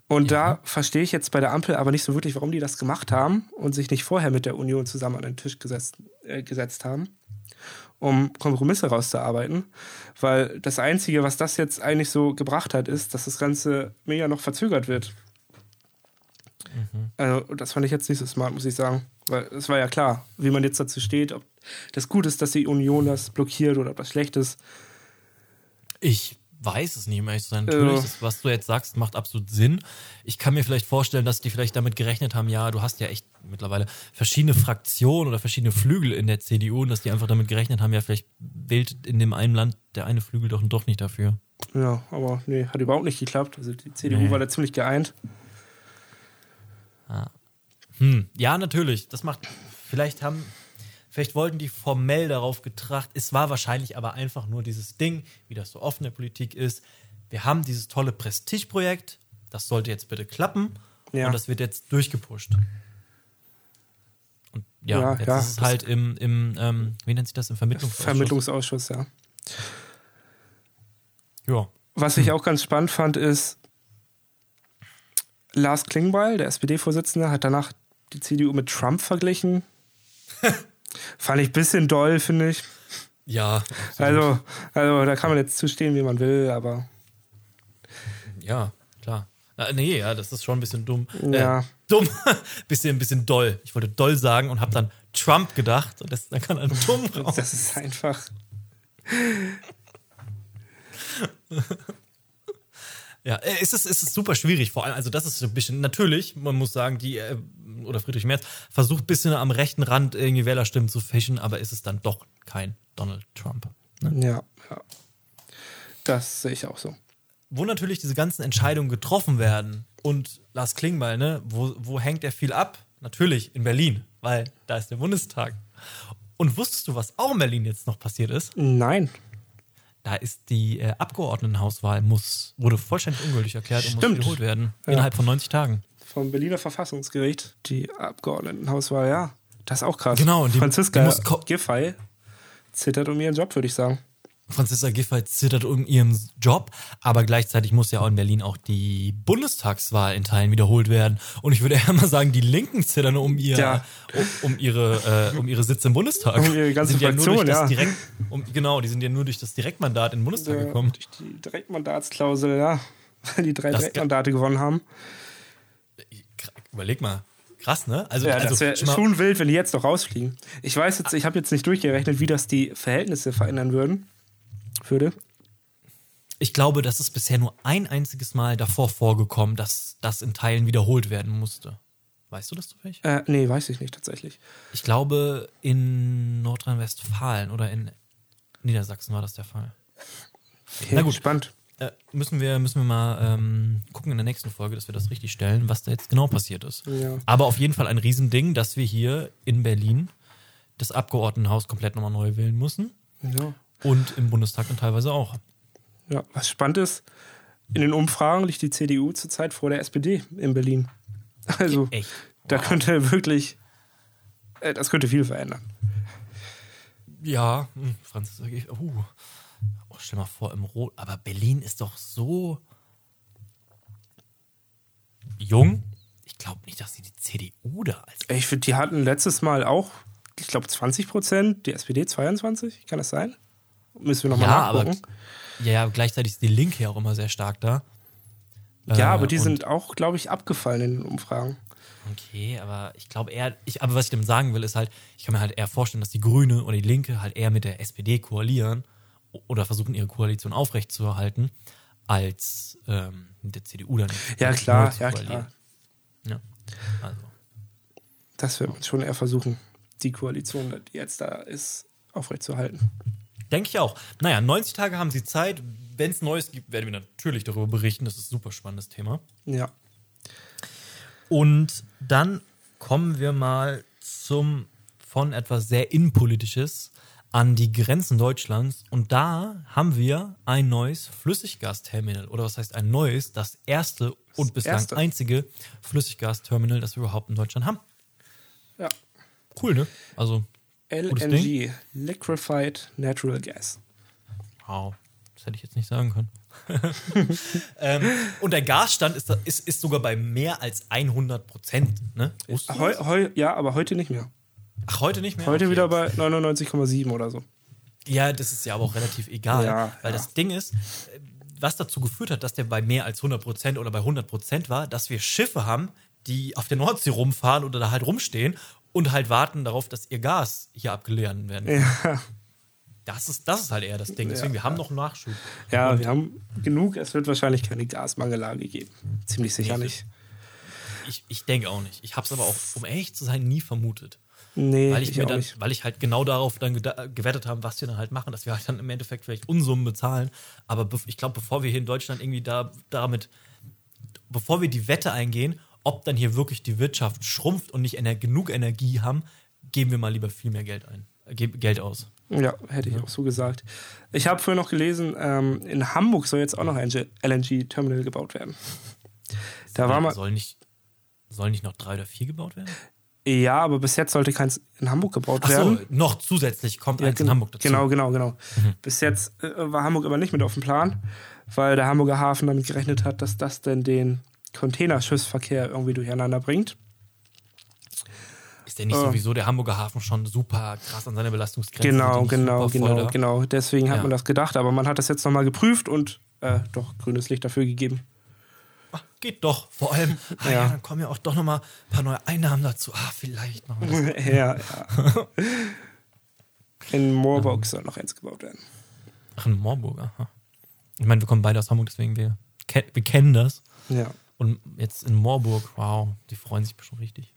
Und da verstehe ich jetzt bei der Ampel aber nicht so wirklich, warum die das gemacht haben und sich nicht vorher mit der Union zusammen an den Tisch gesetzt, äh, gesetzt haben, um Kompromisse rauszuarbeiten. Weil das Einzige, was das jetzt eigentlich so gebracht hat, ist, dass das Ganze mega noch verzögert wird. Also, das fand ich jetzt nicht so smart, muss ich sagen. Weil es war ja klar, wie man jetzt dazu steht, ob das gut ist, dass die Union das blockiert oder ob das schlecht ist. Ich weiß es nicht, um ehrlich zu sein. Natürlich, Ja. das, was du jetzt sagst, macht absolut Sinn. Ich kann mir vielleicht vorstellen, dass die vielleicht damit gerechnet haben, ja, du hast ja echt mittlerweile verschiedene Fraktionen oder verschiedene Flügel in der CDU und dass die einfach damit gerechnet haben, ja, vielleicht wählt in dem einen Land der eine Flügel doch doch nicht dafür. Ja, aber nee, hat überhaupt nicht geklappt. Also die CDU Nee. war da ziemlich geeint. Hm, ja, natürlich. Das macht. Vielleicht haben. Vielleicht wollten die formell darauf getracht. Es war wahrscheinlich aber einfach nur dieses Ding, wie das so oft in der Politik ist. Wir haben dieses tolle Prestigeprojekt. Das sollte jetzt bitte klappen. Ja. Und das wird jetzt durchgepusht. Und ja, Ja, jetzt ja, ist es halt im, im ähm, wie nennt sich das, im Vermittlungsausschuss. Vermittlungsausschuss, ja. Ja. Was ich auch ganz spannend fand, ist, Lars Klingbeil, der SPD-Vorsitzende, hat danach die CDU mit Trump verglichen. fand ich ein bisschen doll, finde ich. Ja. Also, also, da kann man jetzt zustehen, wie man will, aber Ja, klar. Na, nee, ja, das ist schon ein bisschen dumm. Ja. Äh, dumm. bisschen, bisschen doll. Ich wollte doll sagen und habe dann Trump gedacht. Und das, dann kann ein dumm raus. das ist einfach. Ja, äh, es ist, es ist super schwierig. Vor allem, also das ist so ein bisschen, natürlich, man muss sagen, die, äh, oder Friedrich Merz versucht ein bisschen am rechten Rand irgendwie Wählerstimmen zu fischen, aber ist es dann doch kein Donald Trump. Ne? Ja, ja. Das sehe ich auch so. Wo natürlich diese ganzen Entscheidungen getroffen werden und Lars Klingbeil, ne, wo, wo hängt er viel ab? Natürlich in Berlin, weil da ist der Bundestag. Und wusstest du, was auch in Berlin jetzt noch passiert ist? Nein. Da ist die äh, Abgeordnetenhauswahl muss, wurde vollständig ungültig erklärt und muss Stimmt. wiederholt werden. Ja. Innerhalb von 90 Tagen. Vom Berliner Verfassungsgericht, die Abgeordnetenhauswahl, ja. Das ist auch krass. Genau, und die- Franziska die Giffey zittert um ihren Job, würde ich sagen. Franziska Giffey zittert um ihren Job, aber gleichzeitig muss ja auch in Berlin auch die Bundestagswahl in Teilen wiederholt werden. Und ich würde eher mal sagen, die Linken zittern um ihr, Ja. um, um ihre, äh, um ihre Sitze im Bundestag. Um ihre ganze sind ja nur durch Fraktion, das ja. Direkt, um, genau, die sind ja nur durch das Direktmandat in den Bundestag Ja, gekommen. durch die Direktmandatsklausel, ja. Weil die drei Das- Direktmandate gewonnen haben. Überleg mal. Krass, ne? Also, Ja, also das wäre schon wild, wenn die jetzt noch rausfliegen. Ich weiß jetzt, ich habe jetzt nicht durchgerechnet, wie das die Verhältnisse verändern würden. Würde. ich glaube, das ist bisher nur ein einziges Mal davor vorgekommen, dass das in Teilen wiederholt werden musste. Weißt du das zufällig? Äh, nee, weiß ich nicht tatsächlich. Ich glaube, in Nordrhein-Westfalen oder in Niedersachsen war das der Fall. Okay, Na gut. Spannend. Äh, müssen, wir, müssen wir mal ähm, gucken in der nächsten Folge, dass wir das richtig stellen, was da jetzt genau passiert ist. Ja. Aber auf jeden Fall ein Riesending, dass wir hier in Berlin das Abgeordnetenhaus komplett nochmal neu wählen müssen. Ja. Und im Bundestag dann teilweise auch. ja. Was spannend ist, in den Umfragen liegt die CDU zurzeit vor der SPD in Berlin. Also, Echt. da könnte wirklich, äh, das könnte viel verändern. Ja, hm, Franz, uh. oh, stell mal vor, im Rot. Aber Berlin ist doch so jung. Ich glaube nicht, dass sie die CDU da als. Ich finde, die hatten letztes Mal auch, ich glaube, 20 Prozent, die SPD 22, kann das sein? Müssen wir nochmal Ja, aber, nachgucken. ja, ja, gleichzeitig ist die Linke ja auch immer sehr stark da. ja, Äh, aber die und- sind auch, glaube ich, abgefallen in den Umfragen. Okay, aber ich glaube eher, ich, aber was ich damit sagen will, ist halt, ich kann mir halt eher vorstellen, dass die Grüne oder die Linke halt eher mit der SPD koalieren oder versuchen, ihre Koalition aufrechtzuerhalten, als ähm, mit der CDU dann. Ja, klar, ja, koalieren. klar. Ja, also. Das wird man schon eher versuchen, die Koalition, die jetzt da ist, aufrechtzuerhalten. Denke ich auch. Naja, 90 Tage haben sie Zeit. Wenn es Neues gibt, werden wir natürlich darüber berichten. Das ist ein super spannendes Thema. Ja. Und dann kommen wir mal zum von etwas sehr Innenpolitisches an die Grenzen Deutschlands. Und da haben wir ein neues Flüssiggasterminal. Oder was heißt ein neues? Das erste und bislang erste. einzige Flüssiggasterminal, das wir überhaupt in Deutschland haben. Ja. Cool, ne? Also, LNG, Liquefied Natural Gas. wow. das hätte ich jetzt nicht sagen können. ähm, und der Gasstand ist, ist, ist sogar bei mehr als 100 Prozent. Ne? Heu, heu, ja, aber heute nicht mehr. Ach, heute nicht mehr? Heute Okay. wieder bei 99,7 oder so. Ja, das ist ja aber auch relativ egal. Ja, weil ja. das Ding ist, was dazu geführt hat, dass der bei mehr als 100% oder bei 100% war, dass wir Schiffe haben, die auf der Nordsee rumfahren oder da halt rumstehen und halt warten darauf, dass ihr Gas hier abgeladen werden kann. Ja, Das, ist, das ist halt eher das Ding. Deswegen, wir haben noch einen Nachschub. ja Und wir haben genug. Es wird wahrscheinlich keine Gasmangellage geben. Ziemlich sicher nicht. Ich, ich denke auch nicht. Ich habe es aber auch, um ehrlich zu sein, nie vermutet. Nee, Weil ich, ich mir dann, nicht. weil ich halt genau darauf dann gewettet habe, was wir dann halt machen, dass wir halt dann im Endeffekt vielleicht Unsummen bezahlen. Aber ich glaube, bevor wir hier in Deutschland irgendwie da damit, bevor wir die Wette eingehen, ob dann hier wirklich die Wirtschaft schrumpft und nicht ener genug Energie haben, geben wir mal lieber viel mehr Geld ein, ge- Geld aus. Ja, hätte ich auch so gesagt. Ich habe vorhin noch gelesen, ähm, in Hamburg soll jetzt auch noch ein LNG-Terminal gebaut werden. Da war mal, soll nicht, soll nicht noch drei oder vier gebaut werden? ja, aber bis jetzt sollte keins in Hamburg gebaut Ach so, werden. noch zusätzlich kommt Ja, eins in Hamburg dazu. Mhm. Genau, genau, genau. Bis jetzt äh, war Hamburg aber nicht mit auf dem Plan, weil der Hamburger Hafen damit gerechnet hat, dass das denn den Containerschiffsverkehr irgendwie durcheinander bringt. Ist der nicht Äh. sowieso der Hamburger Hafen schon super krass an seiner Belastungsgrenze? Genau, genau, genau, genau. Deswegen hat Ja. man das gedacht, aber man hat das jetzt nochmal geprüft und äh, doch grünes Licht dafür gegeben. Ach, geht doch. Vor allem, ah, ja. Ja. dann kommen ja auch doch nochmal ein paar neue Einnahmen dazu. Ah, vielleicht das. ja, ja. In Moorburg soll noch eins gebaut werden. Ach, in Moorburg, aha. Ich meine, wir kommen beide aus Hamburg, deswegen wir, wir kennen das. Ja. Und jetzt in Moorburg, wow, die freuen sich bestimmt richtig.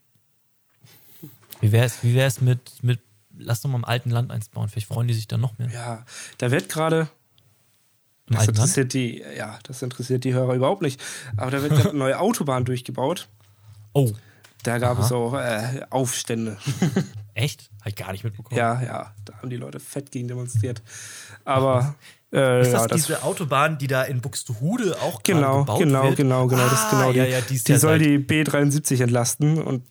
Wie wäre es wie wär's mit, mit, lass doch mal im alten Land eins bauen, vielleicht freuen die sich dann noch mehr. Ja, da wird gerade Das interessiert die, ja, das interessiert die Hörer überhaupt nicht. Aber da wird gerade eine neue Autobahn durchgebaut. Oh, Da gab Aha. es auch äh, Aufstände. echt? Hab ich gar nicht mitbekommen. ja, ja, da haben die Leute fett gegen demonstriert. Aber äh, Ist das ja, das, diese Autobahn, die da in Buxtehude auch gerade genau, gebaut genau, wird? genau, genau, das ist Ah, genau die. ja, ja, die, ist die soll die B73 entlasten und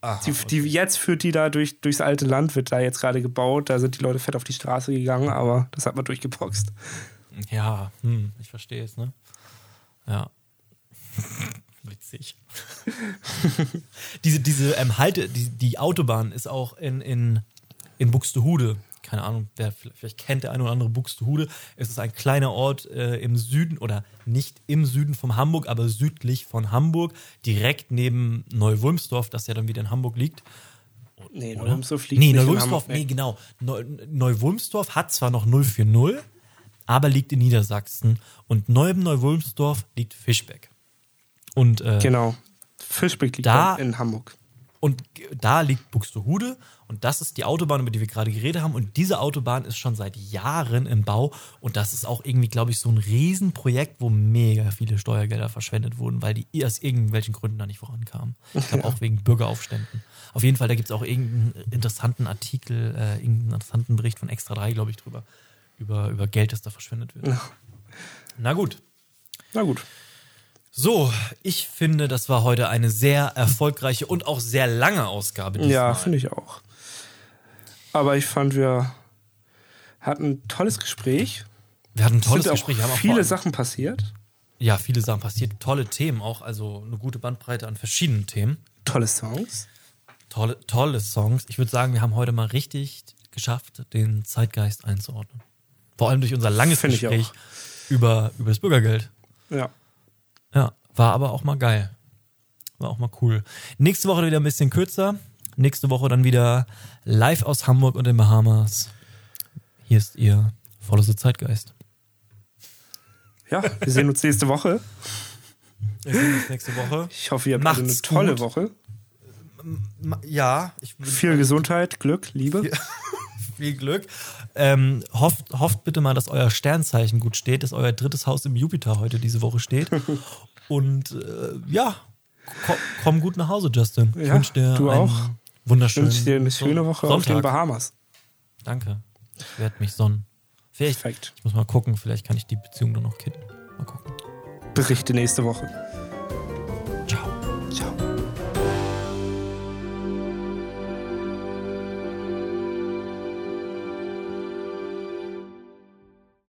Aha, die, die jetzt führt die da durch, durchs alte Land, wird da jetzt gerade gebaut. Da sind die Leute fett auf die Straße gegangen, aber das hat man durchgeboxt. Ja, hm, ich verstehe es, ne? Ja. Witzig. diese diese ähm, Halte, die, die Autobahn ist auch in, in, in Buxtehude. Keine Ahnung, wer vielleicht kennt der eine oder andere Buxtehude. Es ist ein kleiner Ort äh, im Süden oder nicht im Süden von Hamburg, aber südlich von Hamburg, direkt neben Neu-Wulmsdorf, das ja dann wieder in Hamburg liegt. Nee? Neuwulmsdorf liegt Nee, nicht in Hamburg, nee, genau. Neu- Neu-Wulmsdorf hat zwar noch 040, aber liegt in Niedersachsen. Und neben Neu-Wulmsdorf liegt Fischbeck. Und, äh, Genau. Fischbeck liegt Da- in Hamburg. Und da liegt Buxtehude. Und das ist die Autobahn, über die wir gerade geredet haben. Und diese Autobahn ist schon seit Jahren im Bau. Und das ist auch irgendwie, glaube ich, so ein Riesenprojekt, wo mega viele Steuergelder verschwendet wurden, weil die aus irgendwelchen Gründen da nicht vorankamen. Ich glaube auch wegen Bürgeraufständen. Auf jeden Fall, da gibt es auch irgendeinen interessanten Artikel, äh, irgendeinen interessanten Bericht von Extra 3, glaube ich, drüber. Über, über Geld, das da verschwendet wird. Na gut. Na gut. So, ich finde, das war heute eine sehr erfolgreiche und auch sehr lange Ausgabe. Ja, diesmal. finde ich auch. Aber ich fand, wir hatten ein tolles Gespräch. Wir hatten ein Es tolles sind Gespräch. haben auch viele Sachen passiert. Ja, viele Sachen passiert. Tolle Themen auch. Also eine gute Bandbreite an verschiedenen Themen. Tolle Songs. Tolle, tolle Songs. Ich würde sagen, wir haben heute mal richtig geschafft, den Zeitgeist einzuordnen. Vor allem durch unser langes Gespräch über, über das Bürgergeld. Ja. Ja, war aber auch mal geil. War auch mal cool. Nächste Woche wieder ein bisschen kürzer. Nächste Woche dann wieder live aus Hamburg und den Bahamas. Hier ist ihr voller Zeitgeist. Ja, wir sehen uns nächste Woche. Wir sehen uns nächste Woche. Ich hoffe, ihr habt Macht's eine tolle gut. Woche. Ja, ich Viel Gesundheit, Glück, Liebe. Viel Glück. Ähm, hofft, hofft bitte mal, dass euer Sternzeichen gut steht, dass euer drittes Haus im Jupiter heute diese Woche steht. Und äh, ja, komm, komm gut nach Hause, Justin. Ich Ja, wünsche dir du einen auch. wunderschönen Ich wünsche dir eine schöne Woche auf den Sonntag. Bahamas. Danke. Ich werde mich sonnen. Vielleicht, Perfekt. ich muss mal gucken, vielleicht kann ich die Beziehung dann noch kitten. Mal gucken. Berichte nächste Woche.